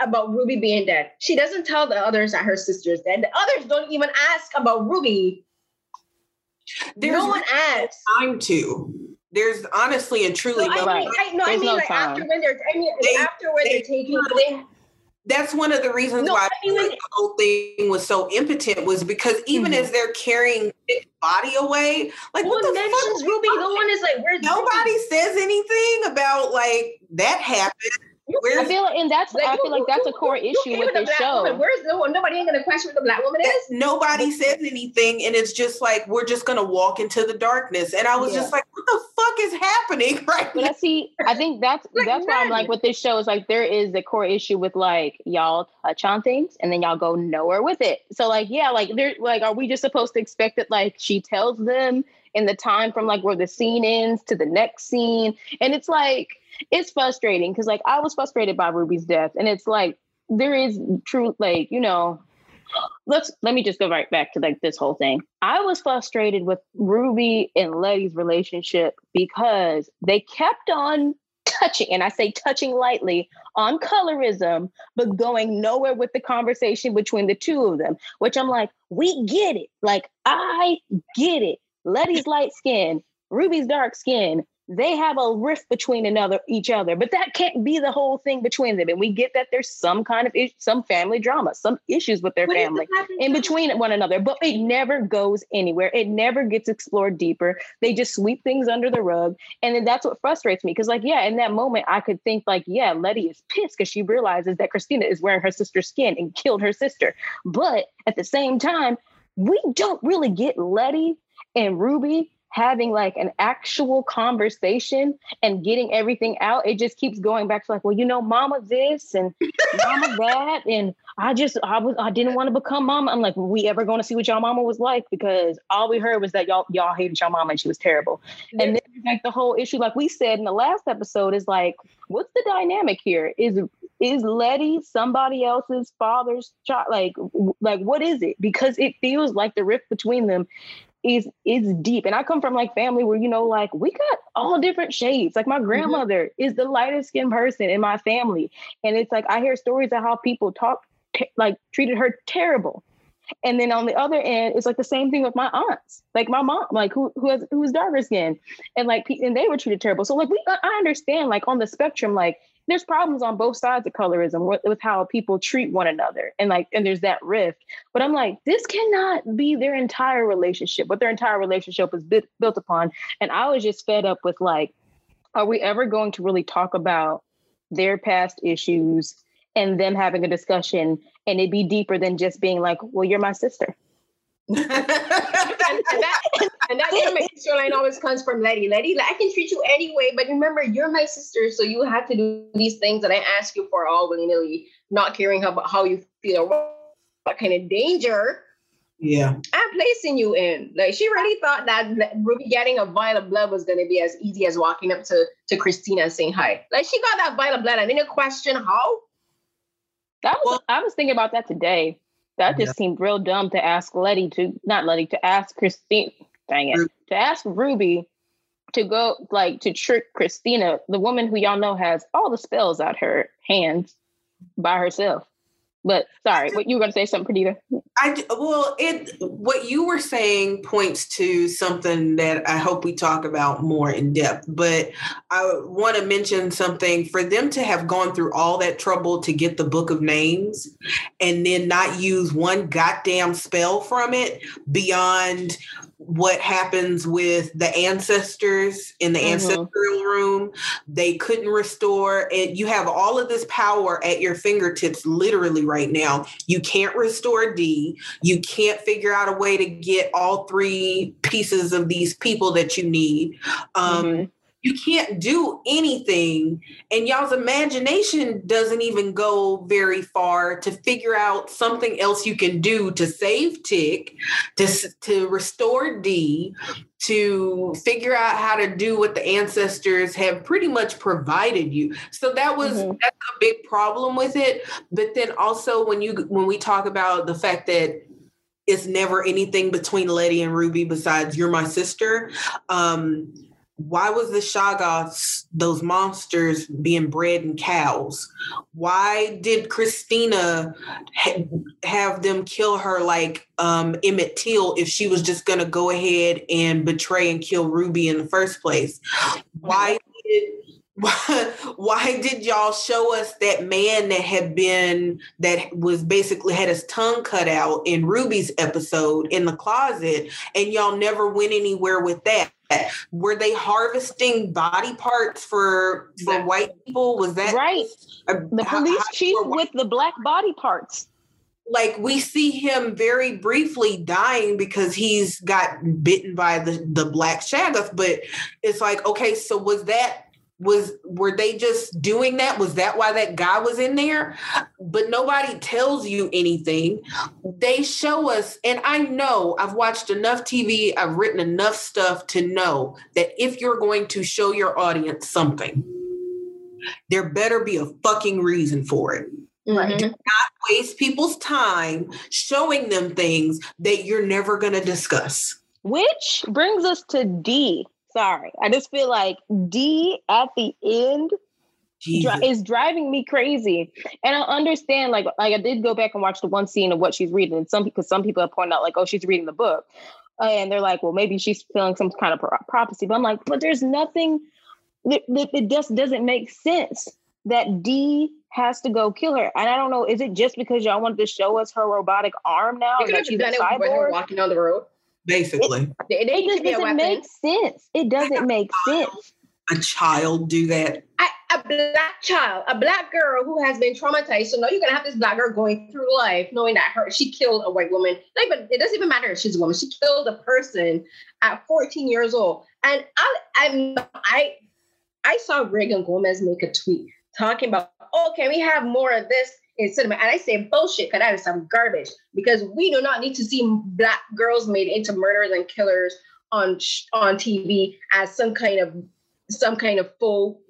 about Ruby being dead. She doesn't tell the others that her sister is dead. The others don't even ask about Ruby there's no one asks. Time to. There's honestly and truly no. no I mean, I, no, I mean no like time. after when they're I mean, they, after when they, are taking they, that's one of the reasons no, why I mean, like, the whole thing was so impotent was because even mm-hmm. as they're carrying his body away, like what the fuck? Ruby, no one is like, where's nobody Ruby? says anything about like that happened. Where's, I feel like, and that's like, I feel like that's a core issue with this show. Woman. Where's no one? Nobody ain't gonna question what the black woman is. Nobody says anything, and it's just like we're just gonna walk into the darkness. And I was yeah. just like, what the fuck is happening [LAUGHS] right But now? I see. I think that's like, that's why I'm like with this show is like there is a core issue with like y'all touch on things and then y'all go nowhere with it. So like yeah, like they're like, are we just supposed to expect that like she tells them in the time from like where the scene ends to the next scene, and it's like it's frustrating because like I was frustrated by Ruby's death, and it's like there is true like you know. Let's let me just go right back to like this whole thing. I was frustrated with Ruby and Letty's relationship because they kept on touching, and I say touching lightly on colorism, but going nowhere with the conversation between the two of them, which I'm like, we get it. Like, I get it. Letty's light skin, Ruby's dark skin they have a rift between another each other but that can't be the whole thing between them. And we get that there's some kind of some family drama some issues with their what family in between one another but it never goes anywhere. It never gets explored deeper. They just sweep things under the rug. And then that's what frustrates me because like yeah in that moment i could think like yeah letty is pissed because she realizes that christina is wearing her sister's skin and killed her sister. But at the same time we don't really get letty and ruby having like an actual conversation and getting everything out, it just keeps going back to like, well, you know, mama this and mama [LAUGHS] that. And I just I was I didn't want to become mama. I'm like, were we ever going to see what y'all mama was like? Because all we heard was that y'all y'all hated y'all mama and she was terrible. Yeah. And then like the whole issue, like we said in the last episode, is like, what's the dynamic here? Is is Letty somebody else's father's child? Like like what is it? Because it feels like the rift between them is is deep. And I come from like family where you know, like we got all different shades. Like my mm-hmm. grandmother mm-hmm. is the lightest skinned person in my family, and it's like I hear stories of how people talk t- like treated her terrible. And then on the other end, it's like the same thing with my aunts, like my mom, like who who has who's darker skin, and like and they were treated terrible. So like we, I understand, like on the spectrum, like there's problems on both sides of colorism with, with, how people treat one another. And like and there's that rift. But i'm like this cannot be their entire relationship. What their entire relationship is bi- built upon. And i was just fed up with like are we ever going to really talk about their past issues and them having a discussion and it be deeper than just being like well you're my sister. And, [LAUGHS] and, that and that intimate storyline always comes from Letty. Letty, like, I can treat you anyway, but remember, you're my sister, so you have to do these things that I ask you for all willy nilly, not caring about how you feel, what kind of danger. Yeah, I'm placing you in. Like she really thought that Ruby getting a vial of blood was going to be as easy as walking up to to Christina and saying hi. Like she got that vial of blood. I didn't question how. That was well, I was thinking about that today. That just yeah. seemed real dumb to ask Letty to not Letty to ask Christine. Dang it, to ask Ruby to go like to trick Christina, the woman who y'all know has all the spells out her hands by herself. But sorry, what you were going to say something, Perdita? I well, it what you were saying points to something that I hope we talk about more in depth. But I want to mention something for them to have gone through all that trouble to get the book of names and then not use one goddamn spell from it beyond what happens with the ancestors in the mm-hmm. ancestral room. They couldn't restore it. You have all of this power at your fingertips, literally right now. You can't restore Dee. You can't figure out a way to get all three pieces of these people that you need. Um, mm-hmm you can't do anything and y'all's imagination doesn't even go very far to figure out something else you can do to save tick to, to restore Dee to figure out how to do what the ancestors have pretty much provided you so that was mm-hmm. that's a big problem with it but then also when you when we talk about the fact that it's never anything between letty and ruby besides you're my sister um why was the Shoggoths those monsters being bred in cows? Why did Christina ha- have them kill her like um, Emmett Till if she was just going to go ahead and betray and kill Ruby in the first place? Why did [LAUGHS] why, did y'all show us that man that had been that was basically had his tongue cut out in Ruby's episode in the closet and y'all never went anywhere with that? Were they harvesting body parts for for white people? Was that right? the police how, chief with the black body parts. Like we see him very briefly dying because he's got bitten by the the black shoggoth, but it's like okay, so was that was were they just doing that was that why that guy was in there but nobody tells you anything they show us and i know i've watched enough tv i've written enough stuff to know that if you're going to show your audience something there better be a fucking reason for it Mm-hmm. Do not waste people's time showing them things that you're never going to discuss. Which brings us to Dee. Sorry. I just feel like Dee at the end dri- is driving me crazy. And I understand, like, like I did go back and watch the one scene of what she's reading. And some because some people have pointed out, like, oh, she's reading the book. Uh, and they're like, well, maybe she's feeling some kind of pro- prophecy. But I'm like, but there's nothing that, that it just doesn't make sense that Dee has to go kill her. And I don't know, is it just because y'all wanted to show us her robotic arm now? that she's a cyborg? walking on the road basically. It, it, it doesn't make sense. It doesn't make sense. A child do that. I, a black child, a black girl who has been traumatized. So now you're gonna have this black girl going through life knowing that her she killed a white woman. Like, but it doesn't even matter if she's a woman. She killed a person at 14 years old. And I I I I saw Reagan Gomez make a tweet talking about, oh, can we have more of this in cinema. And I say bullshit because that is some garbage because we do not need to see black girls made into murderers and killers on on TV as some kind of some kind of full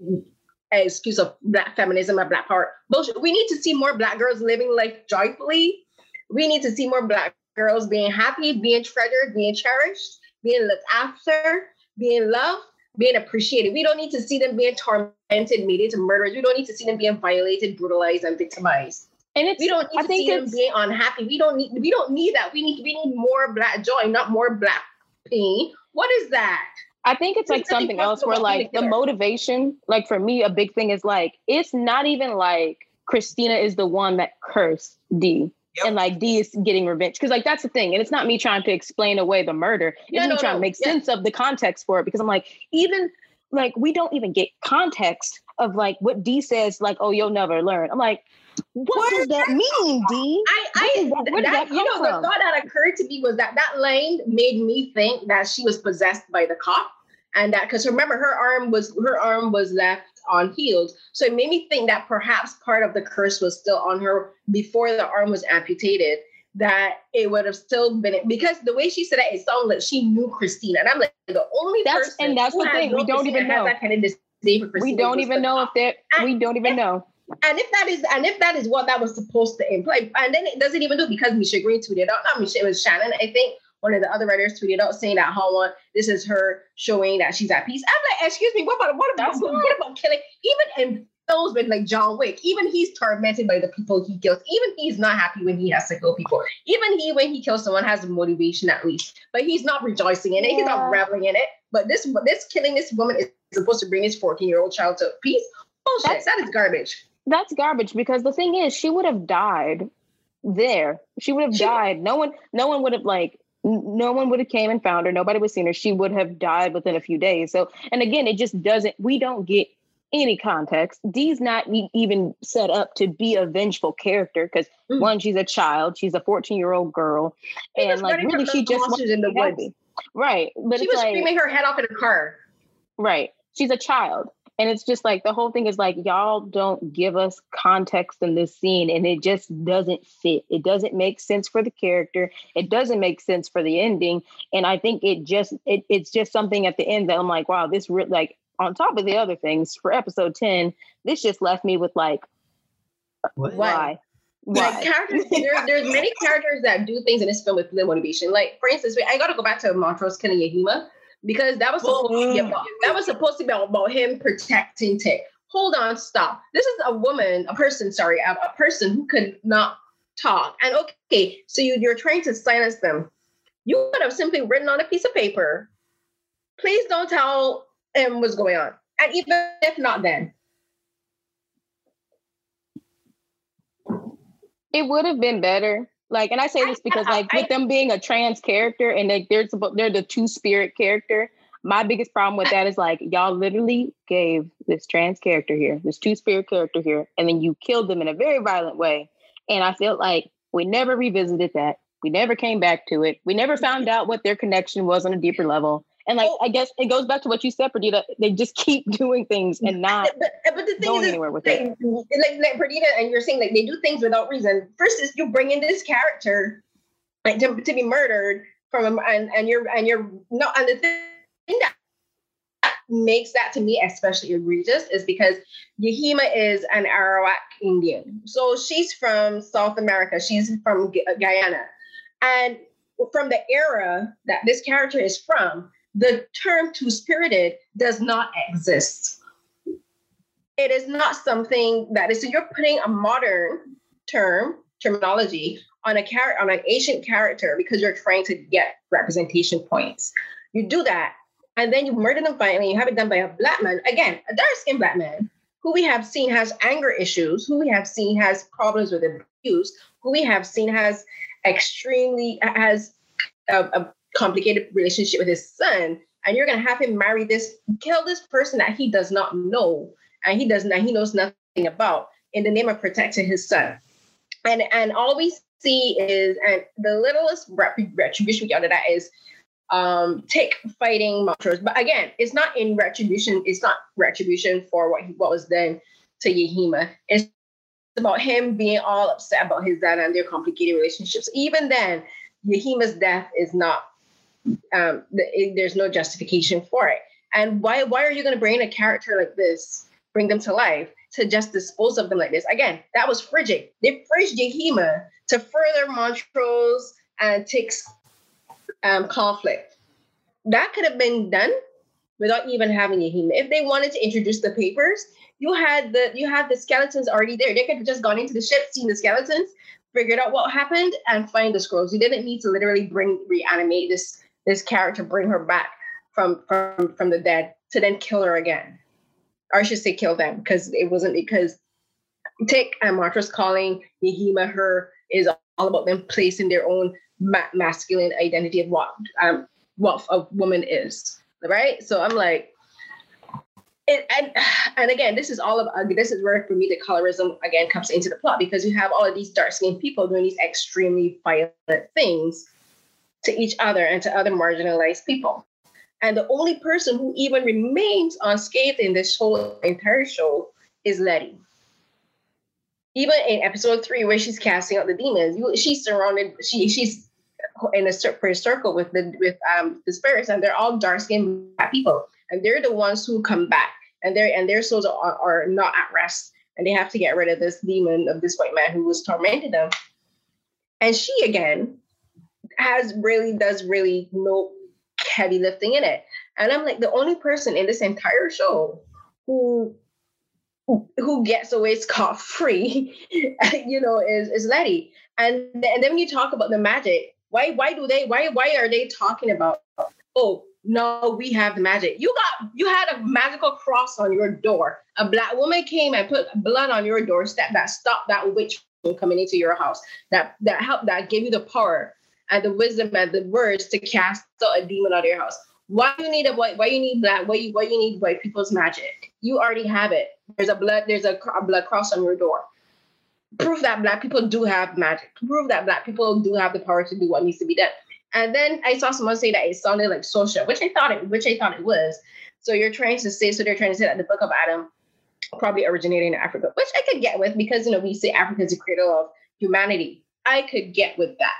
excuse of black feminism or black power. Bullshit. We need to see more black girls living life joyfully. We need to see more black girls being happy, being treasured, being cherished, being looked after, being loved, being appreciated. We don't need to see them being tormented, made into murderers. We don't need to see them being violated, brutalized, and victimized. And it's, we don't need I to see them being unhappy. We don't need we don't need that. We need we need more black joy, not more black pain. What is that? I think it's like something else where like the motivation, like for me, a big thing is like it's not even like Christina is the one that cursed Dee. Yep. And like Dee is getting revenge. Because like that's the thing. And it's not me trying to explain away the murder. It's yeah, me no, trying no. to make yeah. sense of the context for it. Because I'm like, even like we don't even get context of like what Dee says, like, oh, you'll never learn. I'm like, what, what does that mean, Dee? I, I, that, where that, that you know, from? the thought that occurred to me was that that line made me think that she was possessed by the cop, and that because remember her arm was her arm was left on healed, so it made me think that perhaps part of the curse was still on her before the arm was amputated. That it would have still been because the way she said it, it sounded like she knew Christina, and I'm like the only that's, person and that's the thing we don't even know. That kind of we don't even know if that we don't even know and if that is and if that is what that was supposed to imply, and then it doesn't even do because Misha Green tweeted out, not Misha, it was Shannon, I think. One of the other writers tweeted out saying that Holland, this is her showing that she's at peace. I'm like, excuse me, what about what about what, what about killing? Even in those with like John Wick, even he's tormented by the people he kills. Even he's not happy when he has to kill people. Even he, when he kills someone, has a motivation at least, but he's not rejoicing in it. Yeah. He's not reveling in it. But this, this killing this woman is supposed to bring his 14 year old child to peace. Bullshit. That's, that is garbage that's garbage because the thing is she would have died there she would have died no one no one would have like no one would have came and found her. Nobody would have seen her. She would have died within a few days. So and again it just doesn't we don't get any context. Dee's not even set up to be a vengeful character because mm. one she's a child. She's a 14 year old girl and like really she just wants in the woods. Right. But she was like, screaming her head off in a car. Right. She's a child and it's just like the whole thing is like y'all don't give us context in this scene and it just doesn't fit. It doesn't make sense for the character. It doesn't make sense for the ending. And i think it just it, it's just something at the end that i'm like wow this re- like on top of the other things for episode 10 this just left me with like what? why? Like characters, there, there's many characters that do things in this film with little motivation. Like, for instance, I got to go back to Montrose killing Yahima because oh, that was supposed to be about, that was supposed to be about him protecting Tick. Hold on, stop. This is a woman, a person, sorry, a, a person who could not talk. And okay, so you, you're trying to silence them. You could have simply written on a piece of paper, please don't tell him what's going on. And even if not, then it would have been better like, and I say this because, like, with them being a trans character and they, they're they're the two spirit character. My biggest problem with that is like y'all literally gave this trans character here, this two spirit character here, and then you killed them in a very violent way. And I feel like we never revisited that. We never came back to it. We never found out what their connection was on a deeper level. And like I guess it goes back to what you said, Perdita. They just keep [LAUGHS] doing things and not but, but the thing going is, anywhere with like, it. Like, like Perdita, and you're saying like they do things without reason. First is you bring in this character like to, to be murdered from and and you're and you're no and the thing that makes that to me especially egregious is because Yahima is an Arawak Indian. So she's from South America. She's from Guyana. And from the era that this character is from, the term two spirited does not exist. It is not something that is, so you're putting a modern term, terminology on a character, on an ancient character because you're trying to get representation points. You do that, and then you murder them finally. You have it done by a black man, again, a dark skinned black man who we have seen has anger issues, who we have seen has problems with abuse, who we have seen has extremely has a, a complicated relationship with his son, and you're gonna have him marry this, kill this person that he does not know, and he does not, he knows nothing about, in the name of protecting his son. And and all we see is, and the littlest retribution we get out of that is um Tick fighting Montrose. But again, it's not in retribution, it's not retribution for what he, what was done to Yahima. It's about him being all upset about his dad and their complicated relationships. Even then, Yahima's death is not. Um, there's no justification for it. And why why are you going to bring a character like this, bring them to life, to just dispose of them like this? Again, that was fridged. They fridged Yahima to further Montrose and Tick's um, conflict. That could have been done without even having Yahima. If they wanted to introduce the papers, you had the you had the skeletons already there. They could have just gone into the ship, seen the skeletons, figured out what happened, and find the scrolls. You didn't need to literally bring reanimate this this character, bring her back from from from the dead to then kill her again. Or I should say kill them, because it wasn't because Tick and Montrose calling Yahima her is all about them placing their own ma- masculine identity of what um what a woman is, right? So I'm like, it, and and again, this is all of this is where for me the colorism again comes into the plot because you have all of these dark skinned people doing these extremely violent things to each other and to other marginalized people. And the only person who even remains unscathed in this whole entire show is Letty even in episode three where she's casting out the demons, she's surrounded. She she's in a circle with the with um the spirits, and they're all dark skinned people, and they're the ones who come back, and their and their souls are, are not at rest, and they have to get rid of this demon of this white man who was tormenting them. And she again has really does really no heavy lifting in it, and I'm like the only person in this entire show who who gets away scot free, [LAUGHS] you know, is is Letty. And and then when you talk about the magic, why why do they why why are they talking about oh no we have the magic? You got you had a magical cross on your door. A black woman came and put blood on your doorstep that stopped that witch from coming into your house that that helped that gave you the power and the wisdom and the words to cast a demon out of your house why you need a white? Why you need black? Why you why you need white people's magic? You already have it. There's a blood. There's a, a blood cross on your door. Prove that black people do have magic. Prove that black people do have the power to do what needs to be done. And then I saw someone say that it sounded like social, which I thought it, which I thought it was. So you're trying to say, so they're trying to say that the Book of Adam probably originated in Africa, which I could get with because you know we say Africa is the cradle of humanity. I could get with that.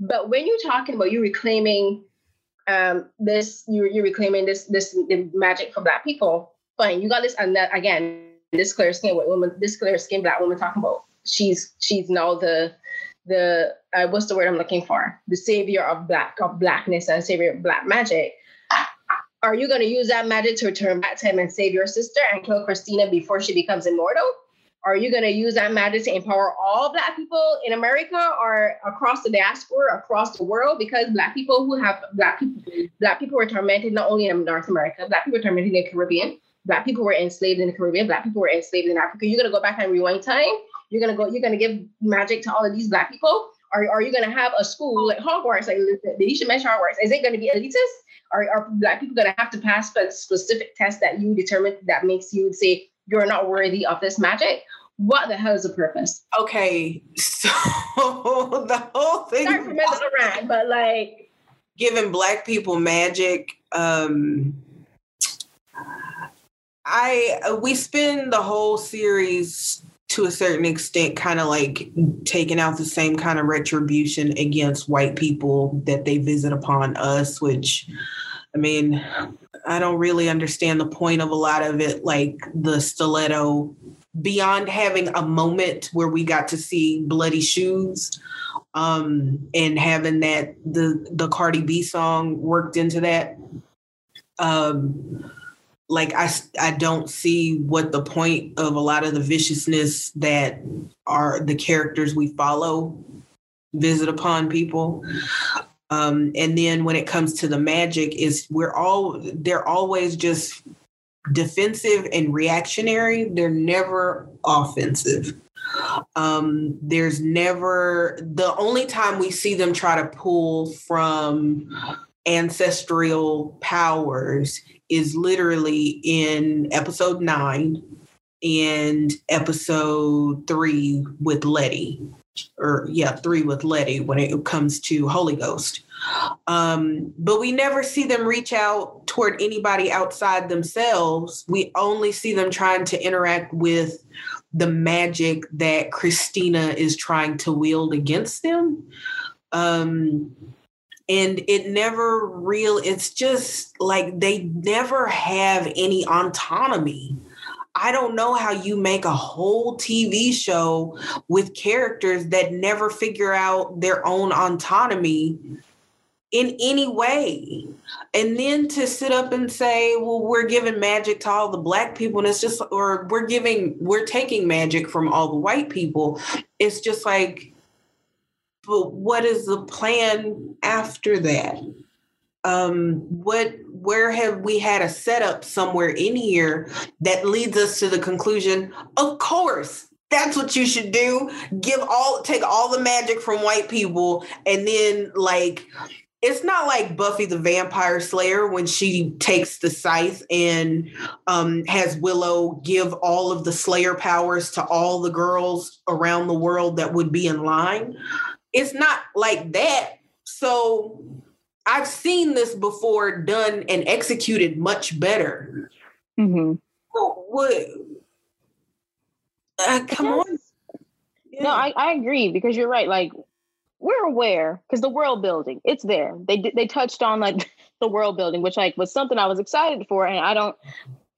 But when you're talking about you reclaiming um, this you're, you're reclaiming this this magic for black people. Fine, you got this, and that again, this clear skin woman, this clear skin black woman talking about. She's she's now the the uh, what's the word I'm looking for? The savior of black of blackness and savior of black magic. Are you going to use that magic to return back to him and save your sister and kill Christina before she becomes immortal? Are you going to use that magic to empower all Black people in America or across the diaspora, across the world? Because Black people who have Black people, Black people were tormented not only in North America, Black people were tormented in the Caribbean, Black people were enslaved in the Caribbean, Black people were enslaved in Africa. You're going to go back and rewind time. You're going to go. You're going to give magic to all of these Black people. Are, are you going to have a school like Hogwarts? Like you should mention Hogwarts. Is it going to be elitist? Are, are Black people going to have to pass specific test that you determine that makes you say you're not worthy of this magic. What the hell is the purpose? Okay, so [LAUGHS] the whole thing. Sorry for messing around, but like giving black people magic. Um, I we spend the whole series to a certain extent kind of like taking out the same kind of retribution against white people that they visit upon us which i mean I don't really understand the point of a lot of it, like the stiletto, beyond having a moment where we got to see bloody shoes um, and having that the the Cardi B song worked into that. Um, like I, I don't see what the point of a lot of the viciousness that are the characters we follow visit upon people um, and then when it comes to the magic, is we're all they're always just defensive and reactionary. They're never offensive. Um, there's never the only time we see them try to pull from ancestral powers is literally in episode nine and episode three with Letty or yeah, three with Letty when it comes to Holy Ghost. Um, but we never see them reach out toward anybody outside themselves. We only see them trying to interact with the magic that Christina is trying to wield against them. Um, and it never real it's just like they never have any autonomy I don't know how you make a whole TV show with characters that never figure out their own autonomy in any way. And then to sit up and say, well, we're giving magic to all the black people, and it's just, or we're giving, we're taking magic from all the white people. It's just like, but what is the plan after that? um, what where have we had a setup somewhere in here that leads us to the conclusion of course that's what you should do give all take all the magic from white people and then like it's not like Buffy the Vampire Slayer when she takes the scythe and um, has Willow give all of the Slayer powers to all the girls around the world that would be in line. It's not like that. So I've seen this before done and executed much better. Mm-hmm. what? Uh, come on. Yeah. No, I, I agree because you're right. Like we're aware because the world building, it's there. They they touched on like [LAUGHS] the world building, which like was something I was excited for, and I don't.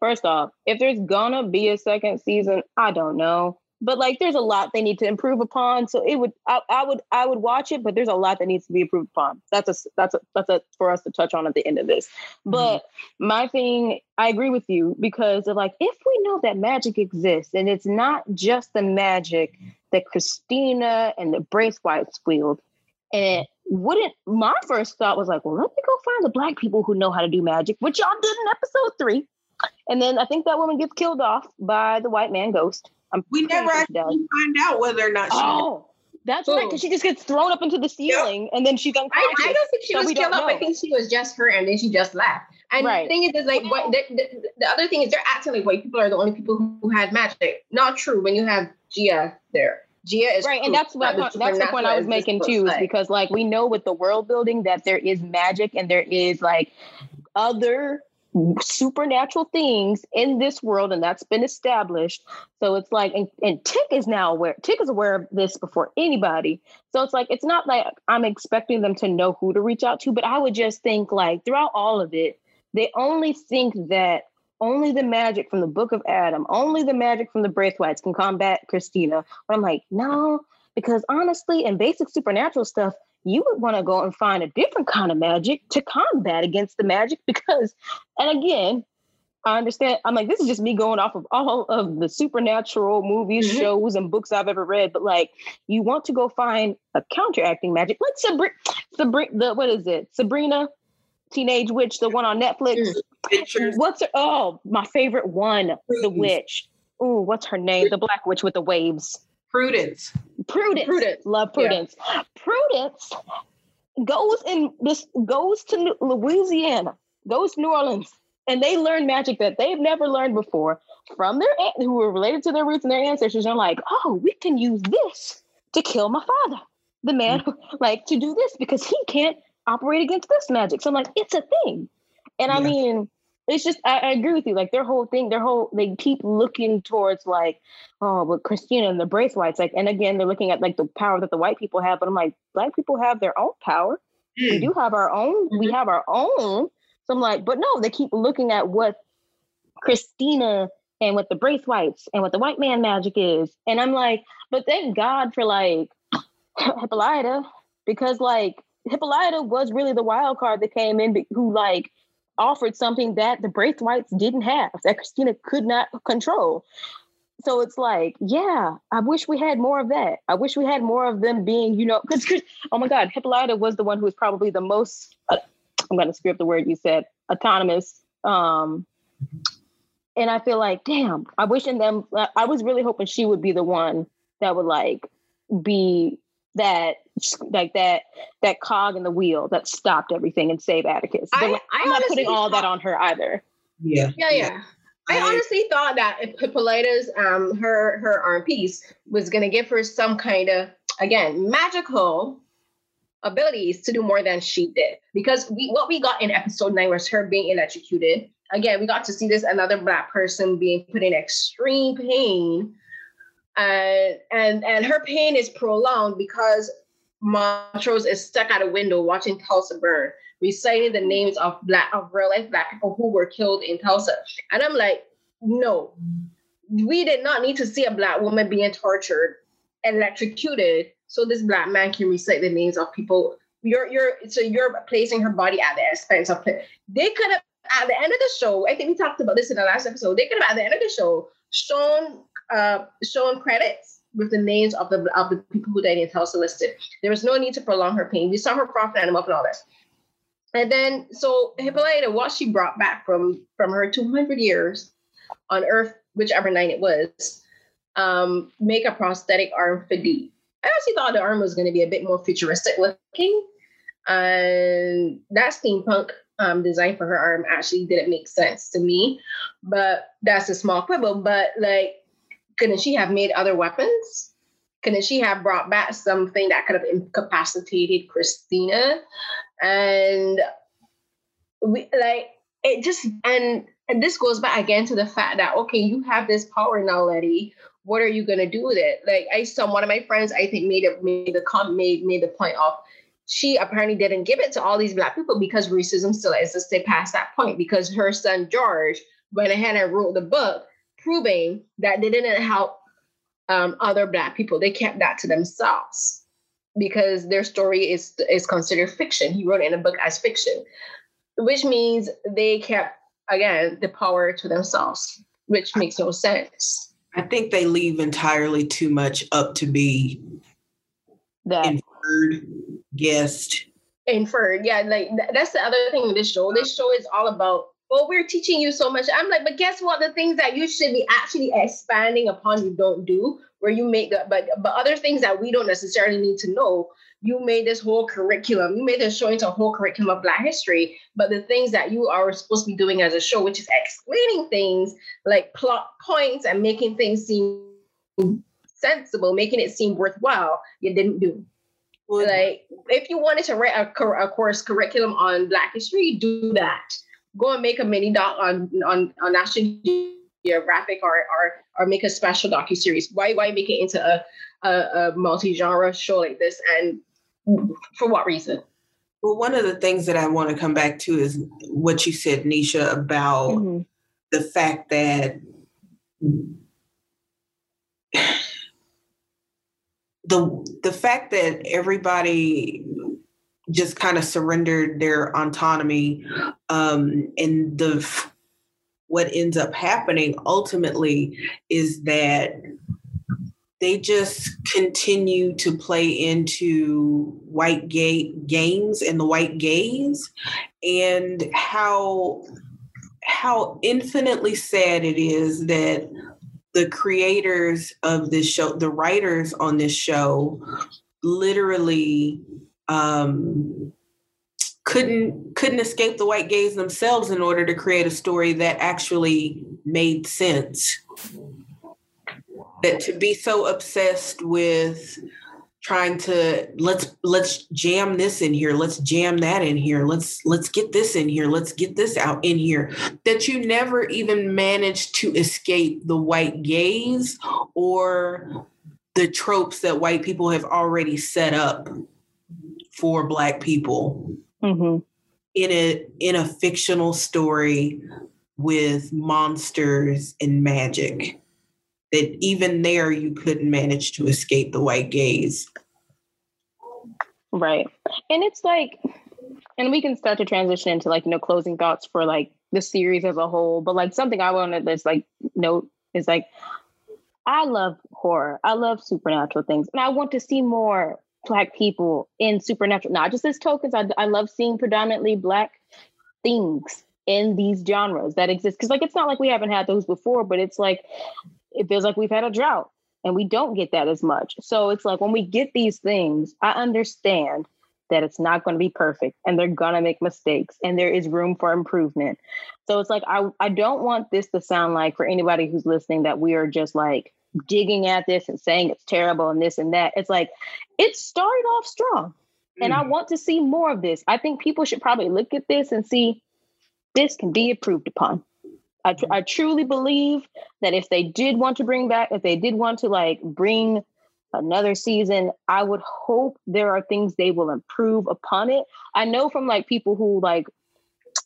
First off, if there's gonna be a second season, I don't know but like there's a lot they need to improve upon so it would I, I, would i would watch it but there's a lot that needs to be improved upon. That's a that's a that's a for us to touch on at the end of this. But mm-hmm. my thing i agree with you because of like if we know that magic exists and it's not just the magic that christina and the braithwaites wield and it wouldn't my first thought was like well let me go find the black people who know how to do magic which y'all did in episode three. And then i think that woman gets killed off by the white man ghost I'm we never actually find out whether or not she. Oh, that's right, because she just gets thrown up into the ceiling yep. and then she's unconscious. I, I don't think she so was killed up. I think she was just hurt and then she just left. And right. the thing is, is like what, the, the, the, other thing is they're acting like white people are the only people who had magic. Not true. When you have Ji-Ah there. Ji-Ah is right, and that's what that that's the point I was making too, is because like we know with the world building that there is magic and there is like other supernatural things in this world, and that's been established. So it's like, and, and Tick is now aware. Tick is aware of this before anybody. So it's like, it's not like I'm expecting them to know who to reach out to, but I would just think like throughout all of it, they only think that only the magic from the Book of Adam, only the magic from the Braithwaites can combat Christina. But I'm like, no, because honestly, in basic supernatural stuff, you would want to go and find a different kind of magic to combat against the magic [LAUGHS] because, and again, I understand. I'm like, this is just me going off of all of the supernatural movies, mm-hmm. shows, and books I've ever read. But like, you want to go find a counteracting magic, like Sabrina, Sabrina, the what is it? Sabrina, Teenage Witch, the one on Netflix. Mm-hmm. What's her? Oh, my favorite one, Please. the witch. Oh, what's her name? The black witch with the waves. Prudence. Prudence. Prudence. Love Prudence. Yeah. Prudence goes in this goes to Louisiana, goes to New Orleans, and they learn magic that they've never learned before from their aunt who were related to their roots and their ancestors. And like, oh, we can use this to kill my father, the man mm-hmm. who, like to do this because he can't operate against this magic. So I'm like, it's a thing. And yeah. I mean, it's just I, I, agree with you. Like their whole thing, their whole they keep looking towards like, oh, but Christina and the Brace Braithwaites, like, and again they're looking at like the power that the white people have. But I'm like, black people have their own power. Mm. We do have our own. Mm-hmm. We have our own. So I'm like, but no, they keep looking at what Christina and what the Brace Braithwaites and what the white man magic is. And I'm like, but thank God for like [CLEARS THROAT] Hippolyta, because like Hippolyta was really the wild card that came in who like offered something that the Braithwaites didn't have, that Christina could not control. So it's like, yeah, I wish we had more of that. I wish we had more of them being, you know, because oh my God, Hippolyta was the one who was probably the most. Uh, I'm going to screw up the word you said, autonomous. Um, and I feel like, damn, I wish in them. I was really hoping she would be the one that would like be that like that that cog in the wheel that stopped everything and saved Atticus. I, I am not putting all thought, that on her either. Yeah. Yeah, yeah. I, I honestly thought that if Hippolyta's um her her arm piece was gonna give her some kind of again magical abilities to do more than she did. Because we what we got in episode nine was her being electrocuted. Again, we got to see this another black person being put in extreme pain. And and and her pain is prolonged because Montrose is stuck at a window watching Tulsa burn, reciting the names of black of real life black people who were killed in Tulsa. And I'm like, no, we did not need to see a black woman being tortured, electrocuted, so this black man can recite the names of people. You're you're so you're placing her body at the expense of they could have at the end of the show. I think we talked about this in the last episode. They could have at the end of the show shown uh shown credits with the names of the of the people who died in Tulsa listed. There was no need to prolong her pain. We saw her profit animal and all this. And then so Hippolyta, what she brought back from from her 200 years on Earth, whichever night it was, um, make a prosthetic arm for Dee. I actually thought the arm was going to be a bit more futuristic looking. And that steampunk um, design for her arm actually didn't make sense to me. But that's a small quibble. But like, couldn't she have made other weapons? Couldn't she have brought back something that could have incapacitated Christina? And we like it just and and this goes back again to the fact that okay, you have this power now, Letty what are you gonna do with it? Like I saw one of my friends, I think made it made the comment made made the point of she apparently didn't give it to all these black people because racism still existed past that point because her son George went ahead and wrote the book proving that they didn't help um, other black people. They kept that to themselves because their story is is considered fiction. He wrote it in a book as fiction, which means they kept again the power to themselves, which makes no sense. I think they leave entirely too much up to be that inferred, guessed. Inferred, yeah. Like that's the other thing with this show. This show is all about. Well, we're teaching you so much. I'm like, but guess what? The things that you should be actually expanding upon, you don't do. Where you make the, but but other things that we don't necessarily need to know you made this whole curriculum, you made this show into a whole curriculum of Black history. But the things that you are supposed to be doing as a show, which is explaining things like plot points and making things seem sensible, making it seem worthwhile, you didn't do. Well, like, if you wanted to write a, a course curriculum on Black history, do that. Go and make a mini doc on on, on National Geographic or, or or make a special docu series. Why why make it into a a, a multi genre show like this and for what reason? Well, one of the things that I want to come back to is what you said, Nisha, about mm-hmm. the fact that [SIGHS] the the fact that everybody just kind of surrendered their autonomy um, and the what ends up happening ultimately is that they just continue to play into white gay games and the white gaze and how how infinitely sad it is that the creators of this show the writers on this show literally um, couldn't couldn't escape the white gaze themselves in order to create a story that actually made sense. That to be so obsessed with trying to let's let's jam this in here let's jam that in here let's let's get this in here let's get this out in here. That you never even managed to escape the white gaze or the tropes that white people have already set up for black people mm-hmm. in a in a fictional story with monsters and magic that even there you couldn't manage to escape the white gaze. Right. And it's like, and we can start to transition into like, you know, closing thoughts for like the series as a whole. But like something I wanted to like note is like, I love horror. I love supernatural things. And I want to see more black people in supernatural, not just as tokens. I, I love seeing predominantly black things in these genres that exist. Cause like, it's not like we haven't had those before, but it's like, it feels like we've had a drought and we don't get that as much. So it's like when we get these things, I understand that it's not going to be perfect and they're going to make mistakes and there is room for improvement. So it's like I I don't want this to sound like for anybody who's listening that we are just like digging at this and saying it's terrible and this and that. It's like it started off strong. And I want to see more of this. I think people should probably look at this and see this can be improved upon. I, tr- I truly believe that if they did want to bring back, if they did want to like bring another season, I would hope there are things they will improve upon it. I know from like people who like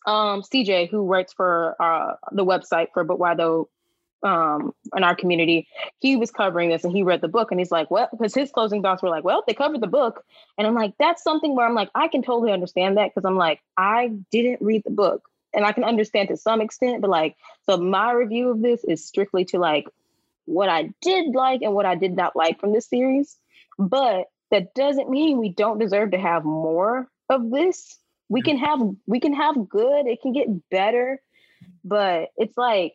um CJ who writes for uh the website for But Why Though um in our community, he was covering this and he read the book and he's like, well, because his closing thoughts were like, well, they covered the book. And I'm like, that's something where I'm like, I can totally understand that because I'm like, I didn't read the book and I can understand to some extent, but like, so my review of this is strictly to like what I did like and what I did not like from this series. But that doesn't mean we don't deserve to have more of this. We can have we can have good, it can get better, but it's like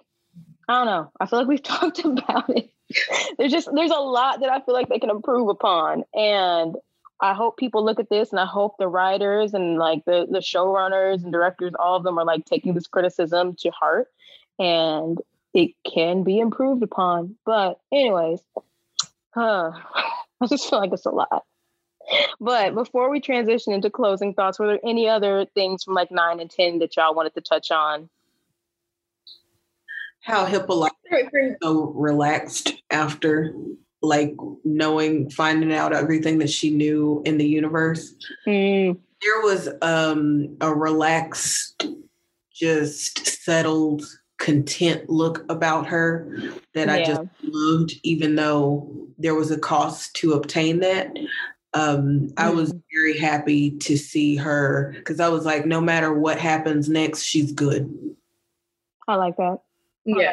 I don't know. I feel like we've [LAUGHS] talked about it. there's just there's a lot that I feel like they can improve upon and I hope people look at this and I hope the writers and like the the showrunners and directors all of them are like taking this criticism to heart and it can be improved upon. But anyways, uh, [LAUGHS] I just feel like it's a lot. But before we transition into closing thoughts, were there any other things from like nine and ten that y'all wanted to touch on? How Hippolyta so relaxed after like knowing finding out everything that she knew in the universe. Mm. There was um a relaxed, just settled content look about her that yeah. I just loved, even though there was a cost to obtain that. Um, mm I was mm-hmm. very happy to see her because I was like, no matter what happens next, she's good. I like that. Yeah.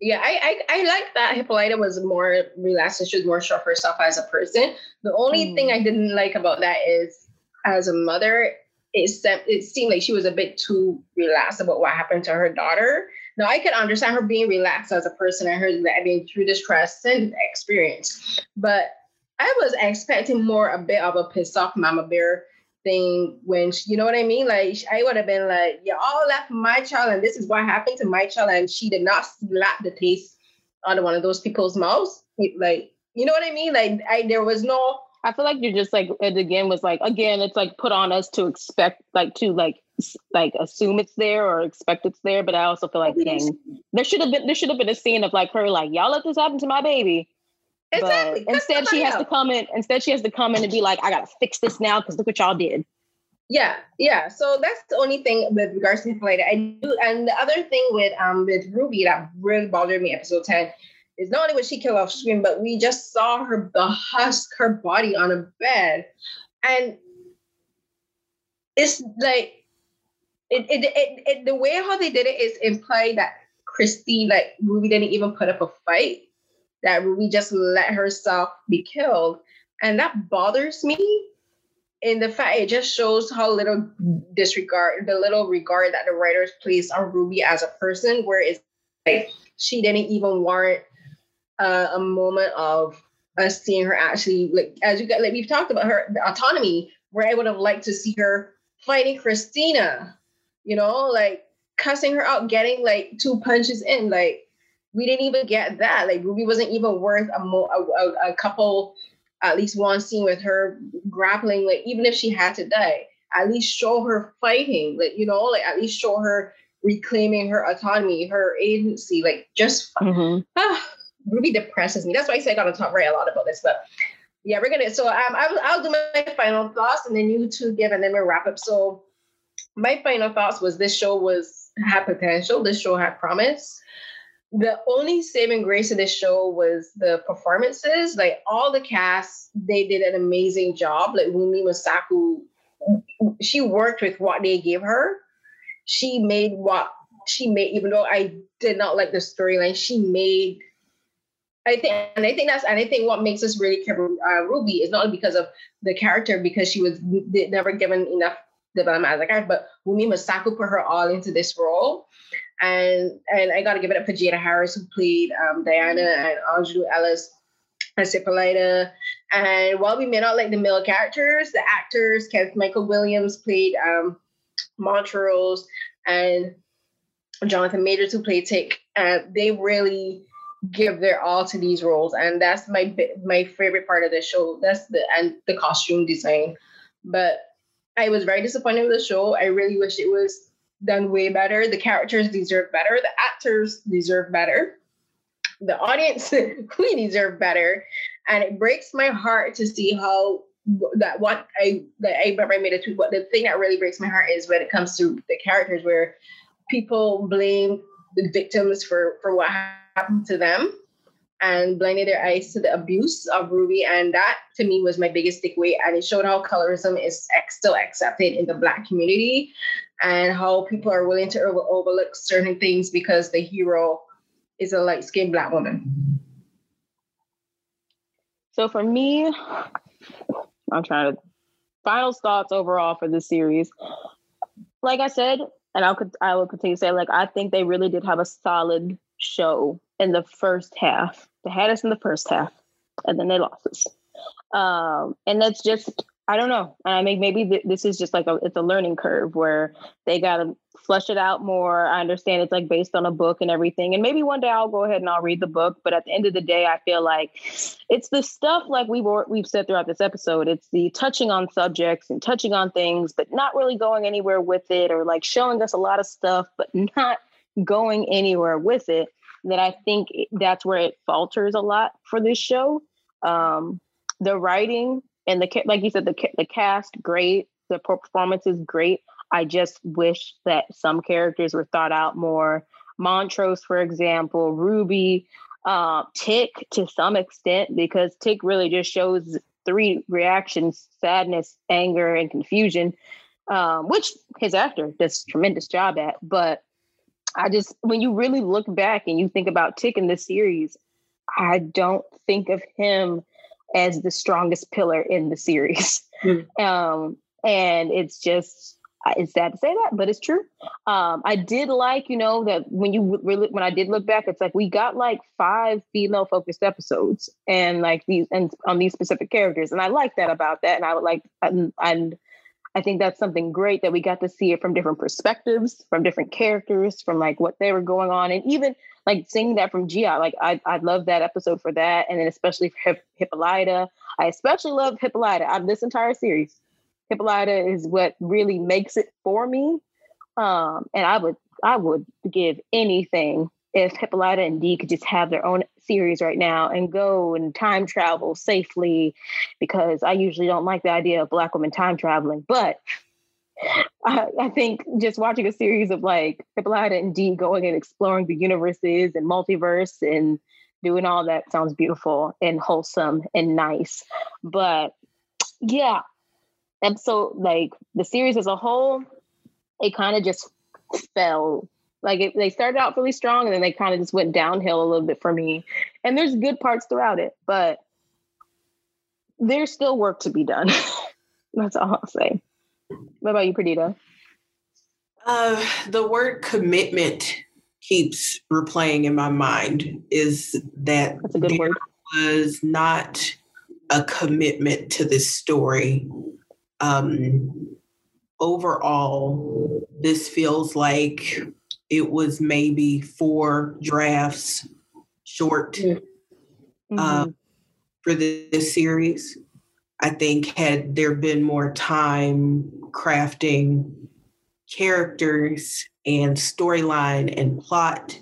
Yeah, I, I, I like that Hippolyta was more relaxed and she was more sure of herself as a person. The only mm. thing I didn't like about that is as a mother, it, it seemed like she was a bit too relaxed about what happened to her daughter. Now I could understand her being relaxed as a person and her I mean through this crescent experience, but I was expecting more a bit of a pissed off mama bear thing when she, you know what I mean. Like I would have been like, y'all left my child, and this is what happened to my child, and she did not slap the taste out of one of those people's mouths. Like you know what I mean? Like I there was no I feel like you're just like it again was like again it's like put on us to expect like to like like assume it's there or expect it's there. But I also feel like dang, there should have been there should have been a scene of like her like y'all let this happen to my baby. Exactly. But instead she has to come in. Instead she has to come in and be like, I gotta fix this now because look what y'all did. Yeah, yeah. So that's the only thing with regards to Hippolyta. I do, and the other thing with um with Ruby that really bothered me, episode ten, is not only was she killed off screen, but we just saw her the husk her body on a bed, and it's like it, it, it, it the way how they did it is implied that Christine, like Ruby, didn't even put up a fight. That Ruby just let herself be killed, and that bothers me. In the fact, it just shows how little disregard, the little regard that the writers place on Ruby as a person, where it's like she didn't even warrant uh, a moment of us seeing her actually like as you got like we've talked about her autonomy where I would have liked to see her fighting Christina, you know, like cussing her out, getting like two punches in. Like we didn't even get that. Like Ruby wasn't even worth a, mo- a, a, couple, at least one scene with her grappling. Like even if she had to die, at least show her fighting. Like you know, like at least show her reclaiming her autonomy, her agency. Like just mm-hmm. [SIGHS] ah, Ruby depresses me. That's why I say I gotta talk right a lot about this. But yeah, we're gonna. So um, I'll, I'll do my final thoughts, and then you two give, and then we'll wrap up. So my final thoughts was this show was had potential. This show had promise. The only saving grace of this show was the performances. Like all the cast, they did an amazing job. Like Wunmi Mosaku, she worked with what they gave her. She made what she made, even though I did not like the storyline, she made I think, and I think that's, and I think what makes us really care uh, Ruby is not because of the character, because she was never given enough development as a character, but Wunmi Mosaku put her all into this role. And and I got to give it up for Jada Harris, who played um, Diana, and Aunjanue Ellis as. And while we may not like the male characters, the actors, Kenneth Michael Williams played um, Montrose, and Jonathan Majors, who played Tick, uh, they really give their all to these roles and that's my my favorite part of the show that's the and the costume design but I was very disappointed with the show. I really wish it was done way better. The characters deserve better. The actors deserve better. The audience, [LAUGHS] we deserve better. And it breaks my heart to see how that what I that I remember I made a tweet. But the thing that really breaks my heart is when it comes to the characters where people blame the victims for for what happened to them and blinded their eyes to the abuse of Ruby. And that to me was my biggest takeaway. And it showed how colorism is still accepted in the Black community and how people are willing to overlook certain things because the hero is a light skinned Black woman. So for me, I'm trying to final thoughts overall for this series. Like I said, and I'll I will continue to say, like I think they really did have a solid show in the first half. They had us in the first half, and then they lost us. Um, and that's just I don't know. I mean, maybe th- this is just like a it's a learning curve where they got to flesh it out more. I understand it's like based on a book and everything, and maybe one day I'll go ahead and I'll read the book. But at the end of the day, I feel like it's the stuff like we've we've said throughout this episode. It's the touching on subjects and touching on things, but not really going anywhere with it, or like showing us a lot of stuff, but [LAUGHS] not going anywhere with it. That I think that's where it falters a lot for this show. Um, the writing and the like you said the the cast great. The performance is great. I just wish that some characters were thought out more. Montrose for example ruby uh, tick to some extent because tick really just shows three reactions sadness anger and confusion um, which his actor does tremendous job at. But i just when you really look back and you think about tick in this series i don't think of him as the strongest pillar in the series. Mm. [LAUGHS] Um, and it's just it's sad to say that, but it's true. Um, I did like, you know, that when you really when I did look back, it's like we got like five female focused episodes and like these and on these specific characters, and I like that about that. And I would like and, and I think that's something great that we got to see it from different perspectives, from different characters, from like what they were going on, and even like seeing that from Ji-Ah, like I I love that episode for that, and then especially for Hip, Hippolyta. I especially love Hippolyta of this entire series. Hippolyta is what really makes it for me. Um, and I would I would give anything if Hippolyta and Dee could just have their own series right now and go and time travel safely because I usually don't like the idea of black women time traveling. But I, think just watching a series of like Hippolyta and Dee going and exploring the universes and multiverse and doing all that sounds beautiful and wholesome and nice. But yeah, episode like the series as a whole, it kind of just fell. Like it, they started out really strong and then they kind of just went downhill a little bit for me. And there's good parts throughout it, but there's still work to be done. [LAUGHS] That's all I'll say. What about you, Perdita? Uh, the word commitment keeps replaying in my mind. Is that That's a good word. was not a commitment to this story. Um, overall, this feels like it was maybe four drafts short mm-hmm. uh, for this series. I think had there been more time crafting characters and storyline and plot.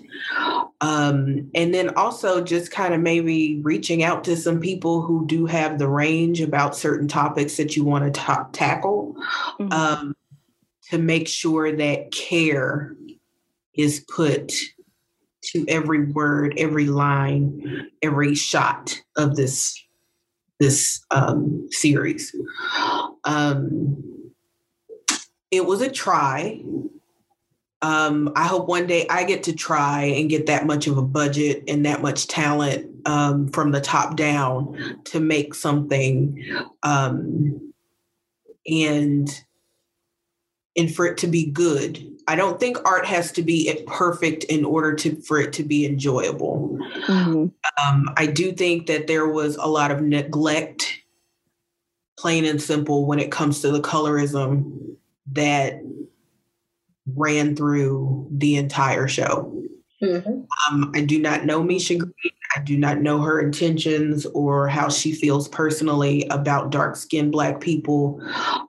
Um, and then also just kind of maybe reaching out to some people who do have the range about certain topics that you want to ta- tackle mm-hmm. um, to make sure that care is put to every word, every line, every shot of this this um, series. Um, it was a try. Um, I hope one day I get to try and get that much of a budget and that much talent um, from the top down to make something um, and and for it to be good. I don't think art has to be perfect in order to for it to be enjoyable. Mm-hmm. Um, I do think that there was a lot of neglect, plain and simple, when it comes to the colorism that ran through the entire show. Mm-hmm. Um, I do not know Misha Green. I do not know her intentions or how she feels personally about dark skinned Black people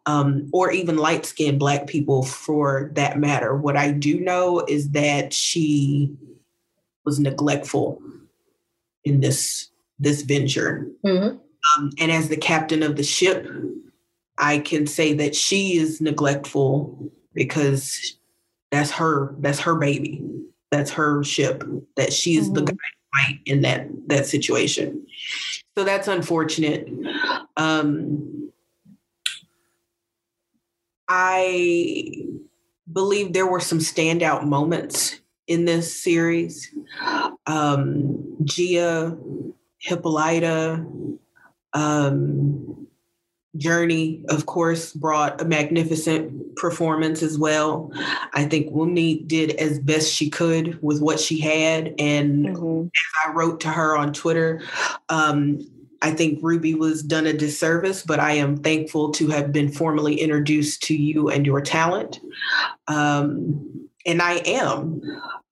um, or even light skinned Black people for that matter. What I do know is that she was neglectful in this this venture. Mm-hmm. Um, and as the captain of the ship, I can say that she is neglectful because that's her that's her baby that's her ship that she's mm-hmm. the guy in that that situation. So that's unfortunate. Um i believe there were some standout moments in this series. Um gia hippolyta um Jurnee, of course, brought a magnificent performance as well. I think Wunmi did as best she could with what she had. And mm-hmm. as I wrote to her on Twitter, um, I think Ruby was done a disservice, but I am thankful to have been formally introduced to you and your talent. Um, and I am.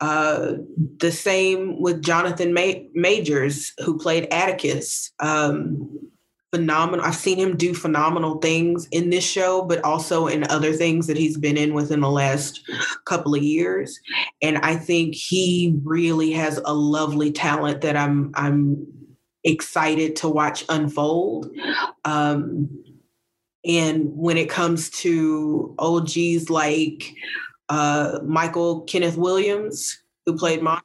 Uh, the same with Jonathan Ma- Majors, who played Atticus. Um, phenomenal. I've seen him do phenomenal things in this show, but also in other things that he's been in within the last couple of years. And I think he really has a lovely talent that I'm I'm excited to watch unfold. Um, and when it comes to OGs like uh, Michael Kenneth Williams, who played Montrose,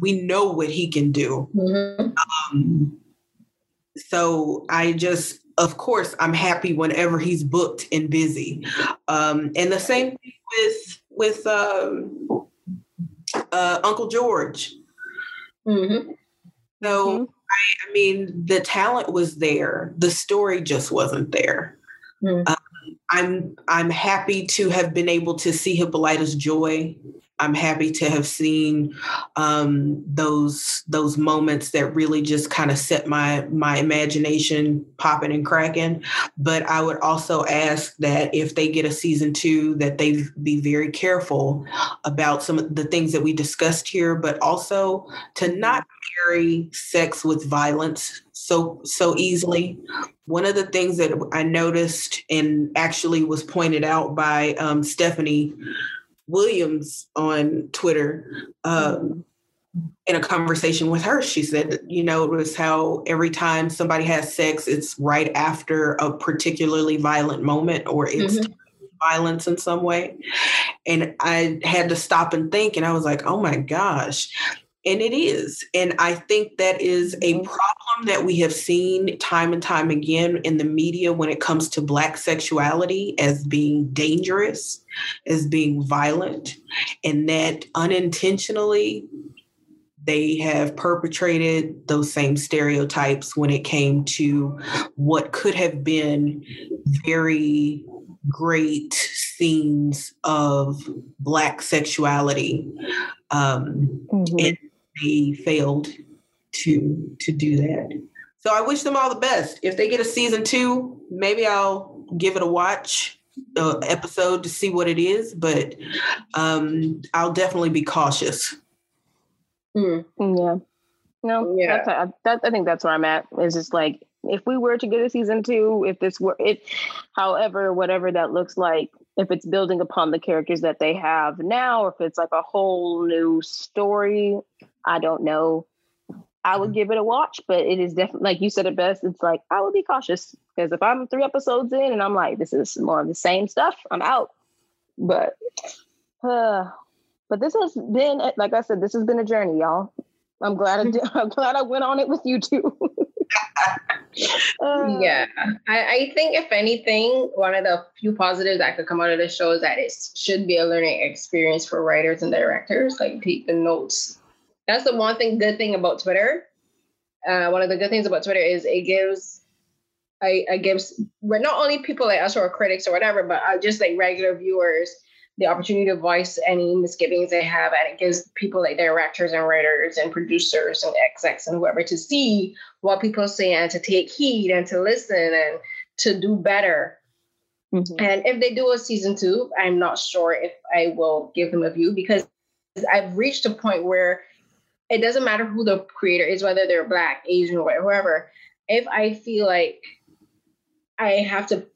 we know what he can do. Mm-hmm. Um, so I just, of course, I'm happy whenever he's booked and busy. Um, and the same thing with with um, uh, Uncle George. Mm-hmm. So mm-hmm. I, I, mean, the talent was there. The story just wasn't there. Mm-hmm. Um, I'm I'm happy to have been able to see Hippolyta's joy I'm happy to have seen um, those those moments that really just kind of set my my imagination popping and cracking. But I would also ask that if they get a season two, that they be very careful about some of the things that we discussed here, but also to not marry sex with violence so so easily. One of the things that I noticed and actually was pointed out by um, Stephanie Williams on Twitter um, in a conversation with her. She said, you know, it was how every time somebody has sex, it's right after a particularly violent moment or it's mm-hmm. violence in some way. And I had to stop and think, and I was like, oh my gosh. And it is. And I think that is a mm-hmm. problem that we have seen time and time again in the media when it comes to Black sexuality as being dangerous, as being violent, and that unintentionally they have perpetrated those same stereotypes when it came to what could have been very great scenes of black sexuality um, mm-hmm. and they failed to to do that. So I wish them all the best. If they get a season two, maybe I'll give it a watch uh, episode to see what it is, but um, I'll definitely be cautious. Mm. Yeah. No, yeah. That's, that, I think that's where I'm at. Is just like if we were to get a season two, if this were it, however, whatever that looks like, if it's building upon the characters that they have now, or if it's like a whole new story, I don't know. I would mm-hmm. give it a watch, but it is definitely like you said it best. It's like I would be cautious because if I'm three episodes in and I'm like, this is more of the same stuff, I'm out. But, uh, but this has been, like I said, this has been a journey, y'all. I'm glad I did, [LAUGHS] I'm glad I went on it with you too. [LAUGHS] uh, yeah, I, I think if anything, one of the few positives that could come out of the show is that it should be a learning experience for writers and directors. Like take the notes that's the one thing good thing about Twitter. Uh, one of the good things about Twitter is it gives I, I gives we're not only people like us or critics or whatever, but uh, just like regular viewers the opportunity to voice any misgivings they have, and it gives people like directors and writers and producers and execs and whoever to see what people say and to take heed and to listen and to do better. Mm-hmm. And if they do a season two, I'm not sure if I will give them a view because I've reached a point where it doesn't matter who the creator is, whether they're black, Asian, or whoever. If I feel like I have to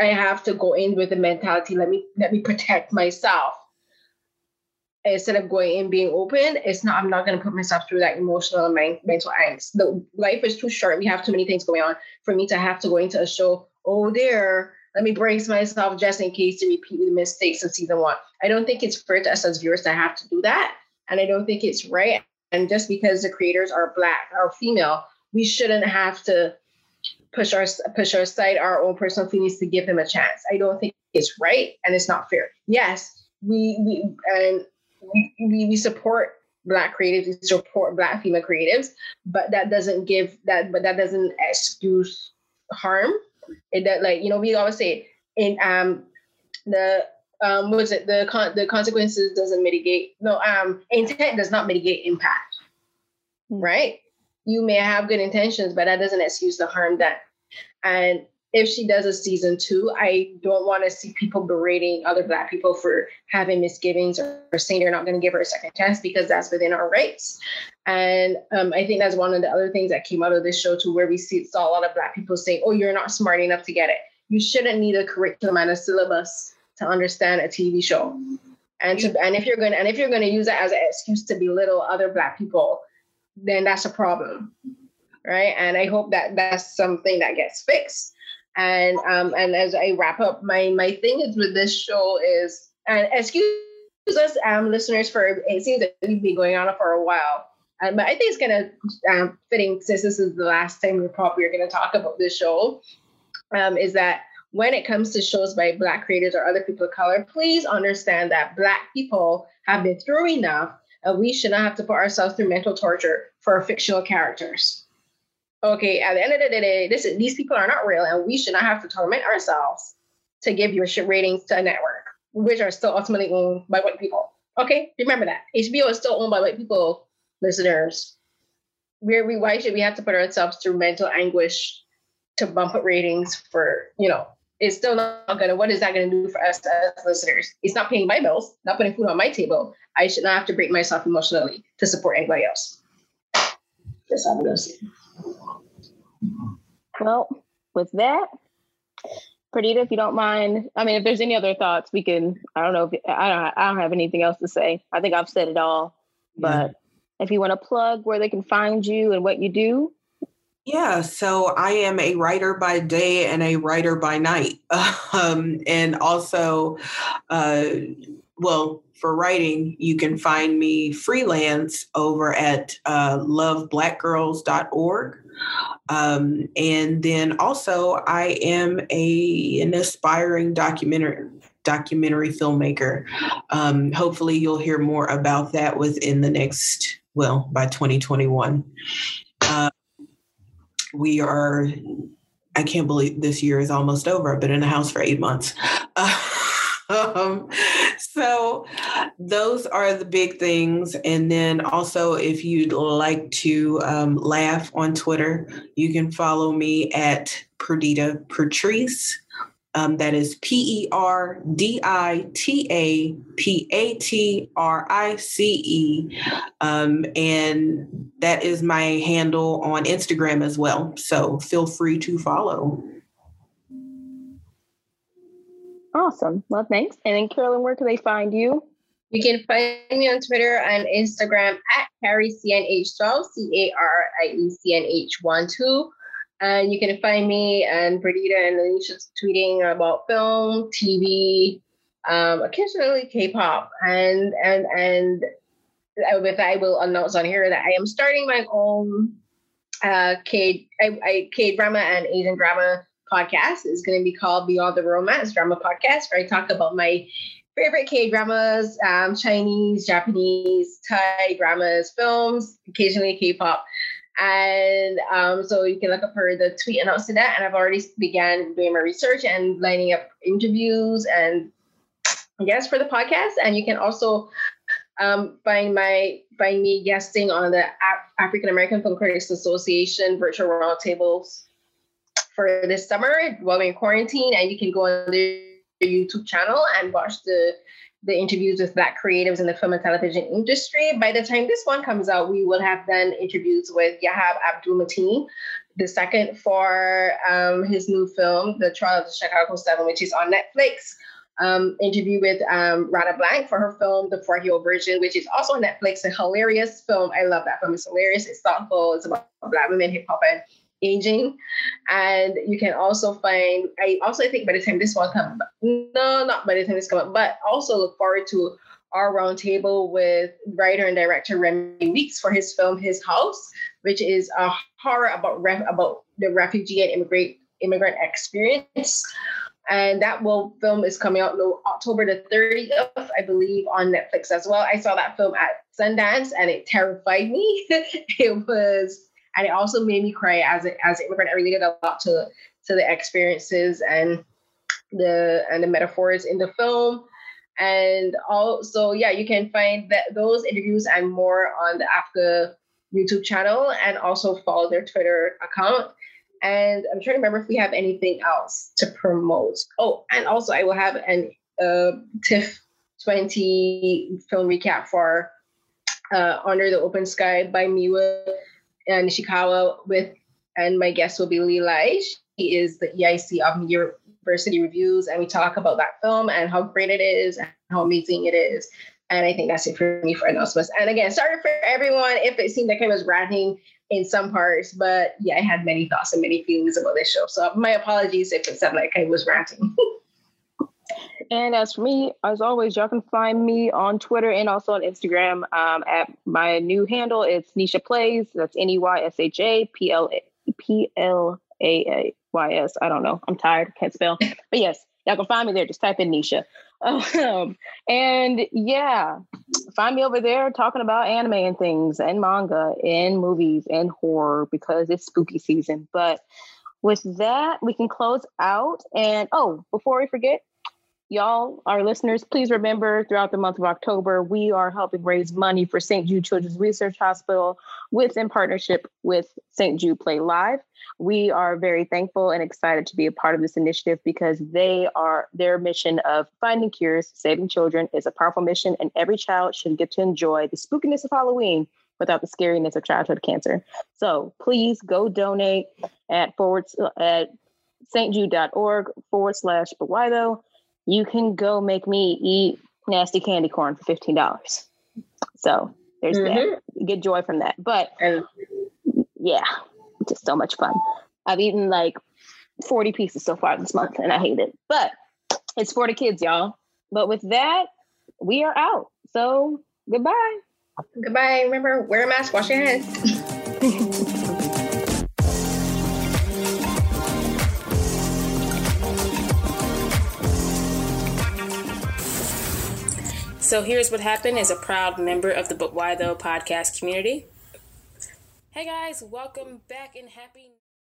I have to go in with the mentality, let me let me protect myself instead of going in being open, it's not I'm not gonna put myself through that emotional and mental angst. The life is too short. We have too many things going on for me to have to go into a show. Oh dear, let me brace myself just in case to repeat the mistakes of season one. I don't think it's fair to us as viewers to have to do that. And I don't think it's right. And just because the creators are black or female, we shouldn't have to push our push our aside our own personal feelings to give them a chance. I don't think it's right and it's not fair. Yes, we we and we, we support black creatives, we support black female creatives, but that doesn't give that but that doesn't excuse harm. It that like you know we always say in um the um was it the con- the consequences doesn't mitigate no um intent does not mitigate impact hmm. right you may have good intentions but that doesn't excuse the harm done and if she does a season two, I don't want to see people berating other Black people for having misgivings or, or saying they're not going to give her a second chance because that's within our rights. And um, I think that's one of the other things that came out of this show too, where we see, saw a lot of Black people saying, "Oh, you're not smart enough to get it. You shouldn't need a curriculum and a syllabus to understand a TV show." And to, and if you're going and if you're going to use it as an excuse to belittle other Black people, then that's a problem, right? And I hope that that's something that gets fixed and um, and as I wrap up, my my thing is with this show is and excuse us, um, listeners, for it seems that we've been going on for a while. Um, but I think it's kind of um, fitting since this is the last time we're probably going to talk about this show. Um, is that when it comes to shows by Black creators or other people of color, please understand that Black people have been through enough, and we should not have to put ourselves through mental torture for fictional characters okay, at the end of the day, this these people are not real, and we should not have to torment ourselves to give viewership ratings to a network, which are still ultimately owned by white people. Okay, remember that HBO is still owned by white people, listeners. Where we why should we have to put ourselves through mental anguish to bump up ratings for you know? It's still not gonna. What is that gonna do for us as listeners? It's not paying my bills, not putting food on my table. I should not have to break myself emotionally to support anybody else. That's all I'm gonna say. Well, with that, Perdita, if you don't mind, I mean, if there's any other thoughts, we can. I don't know if I don't. I don't have anything else to say. I think I've said it all. But yeah. if you want to plug where they can find you and what you do. Yeah, so I am a writer by day and a writer by night, [LAUGHS] um, and also, uh, well, for writing, you can find me freelance over at uh, loveblackgirls.org. Um, and then also, I am a an aspiring documentary documentary filmmaker. Um, hopefully, you'll hear more about that within the next well by 2021. Uh, we are. I can't believe this year is almost over. I've been in the house for eight months. [LAUGHS] Um, so those are the big things. And then also, if you'd like to um, laugh on Twitter, you can follow me at Perdita Patrice. Um, that is P E R D I T A P A T R I C E. Um, and that is my handle on Instagram as well. So feel free to follow. Awesome. Well, thanks. And then, Carolyn, where can they find you? You can find me on Twitter and Instagram at Carrie CNH12, C A R I E C N H 1 2. And you can find me and Perdita and Alicia's tweeting about film, TV, um, occasionally K-pop, and and and with I will announce on here that I am starting my own uh, K I, I K drama and Asian drama podcast It's going to be called Beyond the Romance Drama Podcast, where I talk about my favorite K dramas, um, Chinese, Japanese, Thai dramas, films, occasionally K pop. And um, so you can look up for the tweet announcing that. And I've already began doing my research and lining up interviews and guests for the podcast. And you can also um, find my find me guesting on the African American Film Critics Association virtual roundtables for this summer while we're in quarantine, and you can go on the YouTube channel and watch the the interviews with black creatives in the film and television industry. By the time this one comes out, we will have done interviews with Yahya Abdul Mateen, the second for um, his new film, The Trial of the Chicago Seven, which is on Netflix. Um, interview with um, Radha Blank for her film, The Four Hero Version, which is also on Netflix. A hilarious film. I love that film. It's hilarious. It's thoughtful. It's about black women, hip hop, and aging. And you can also find, I also think by the time this one comes, no, not by the time this comes up, but also look forward to our roundtable with writer and director Remi Weekes for his film His House, which is a horror about ref, about the refugee and immigrant immigrant experience. And that will film is coming out no, October the 30th, I believe, on Netflix as well. I saw that film at Sundance and it terrified me. [LAUGHS] it was and it also made me cry as a, as an immigrant. I related a lot to to the experiences and the and the metaphors in the film. And also, yeah, you can find that those interviews and more on the AFCA YouTube channel and also follow their Twitter account. And I'm trying to remember if we have anything else to promote. Oh, and also I will have an uh, TIFF 20 film recap for uh, Under the Open Sky by Miwa in Chicago with, and my guest will be Lee Lai. She is the EIC of University Reviews, and we talk about that film and how great it is and how amazing it is. And I think that's it for me for announcements. And again, sorry for everyone if it seemed like I was ranting in some parts, but yeah, I had many thoughts and many feelings about this show. So my apologies if it sounded like I was ranting. [LAUGHS] And as for me, as always, y'all can find me on Twitter and also on Instagram um, at my new handle. It's Neysha Plays. That's N E Y S H A P L P L A Y S. I don't know. I'm tired. Can't spell. But yes, y'all can find me there. Just type in Neysha. [LAUGHS] Um, and yeah, find me over there talking about anime and things and manga and movies and horror because it's spooky season. But with that, we can close out. And oh, before we forget, Y'all, our listeners, please remember throughout the month of October, we are helping raise money for St. Jude Children's Research Hospital with in partnership with St. Jude Play Live. We are very thankful and excited to be a part of this initiative because they are their mission of finding cures, saving children is a powerful mission, and every child should get to enjoy the spookiness of Halloween without the scariness of childhood cancer. So please go donate at forward at stjude.org forward slash though you can go make me eat nasty candy corn for fifteen dollars. So there's mm-hmm. that. Get joy from that. But yeah, just so much fun. I've eaten like 40 pieces so far this month and I hate it. But it's for the kids, y'all. But with that, we are out. So goodbye. Goodbye. Remember, wear a mask, wash your hands. So here's what happened as a proud member of the But Why Tho podcast community. Hey guys, welcome back and happy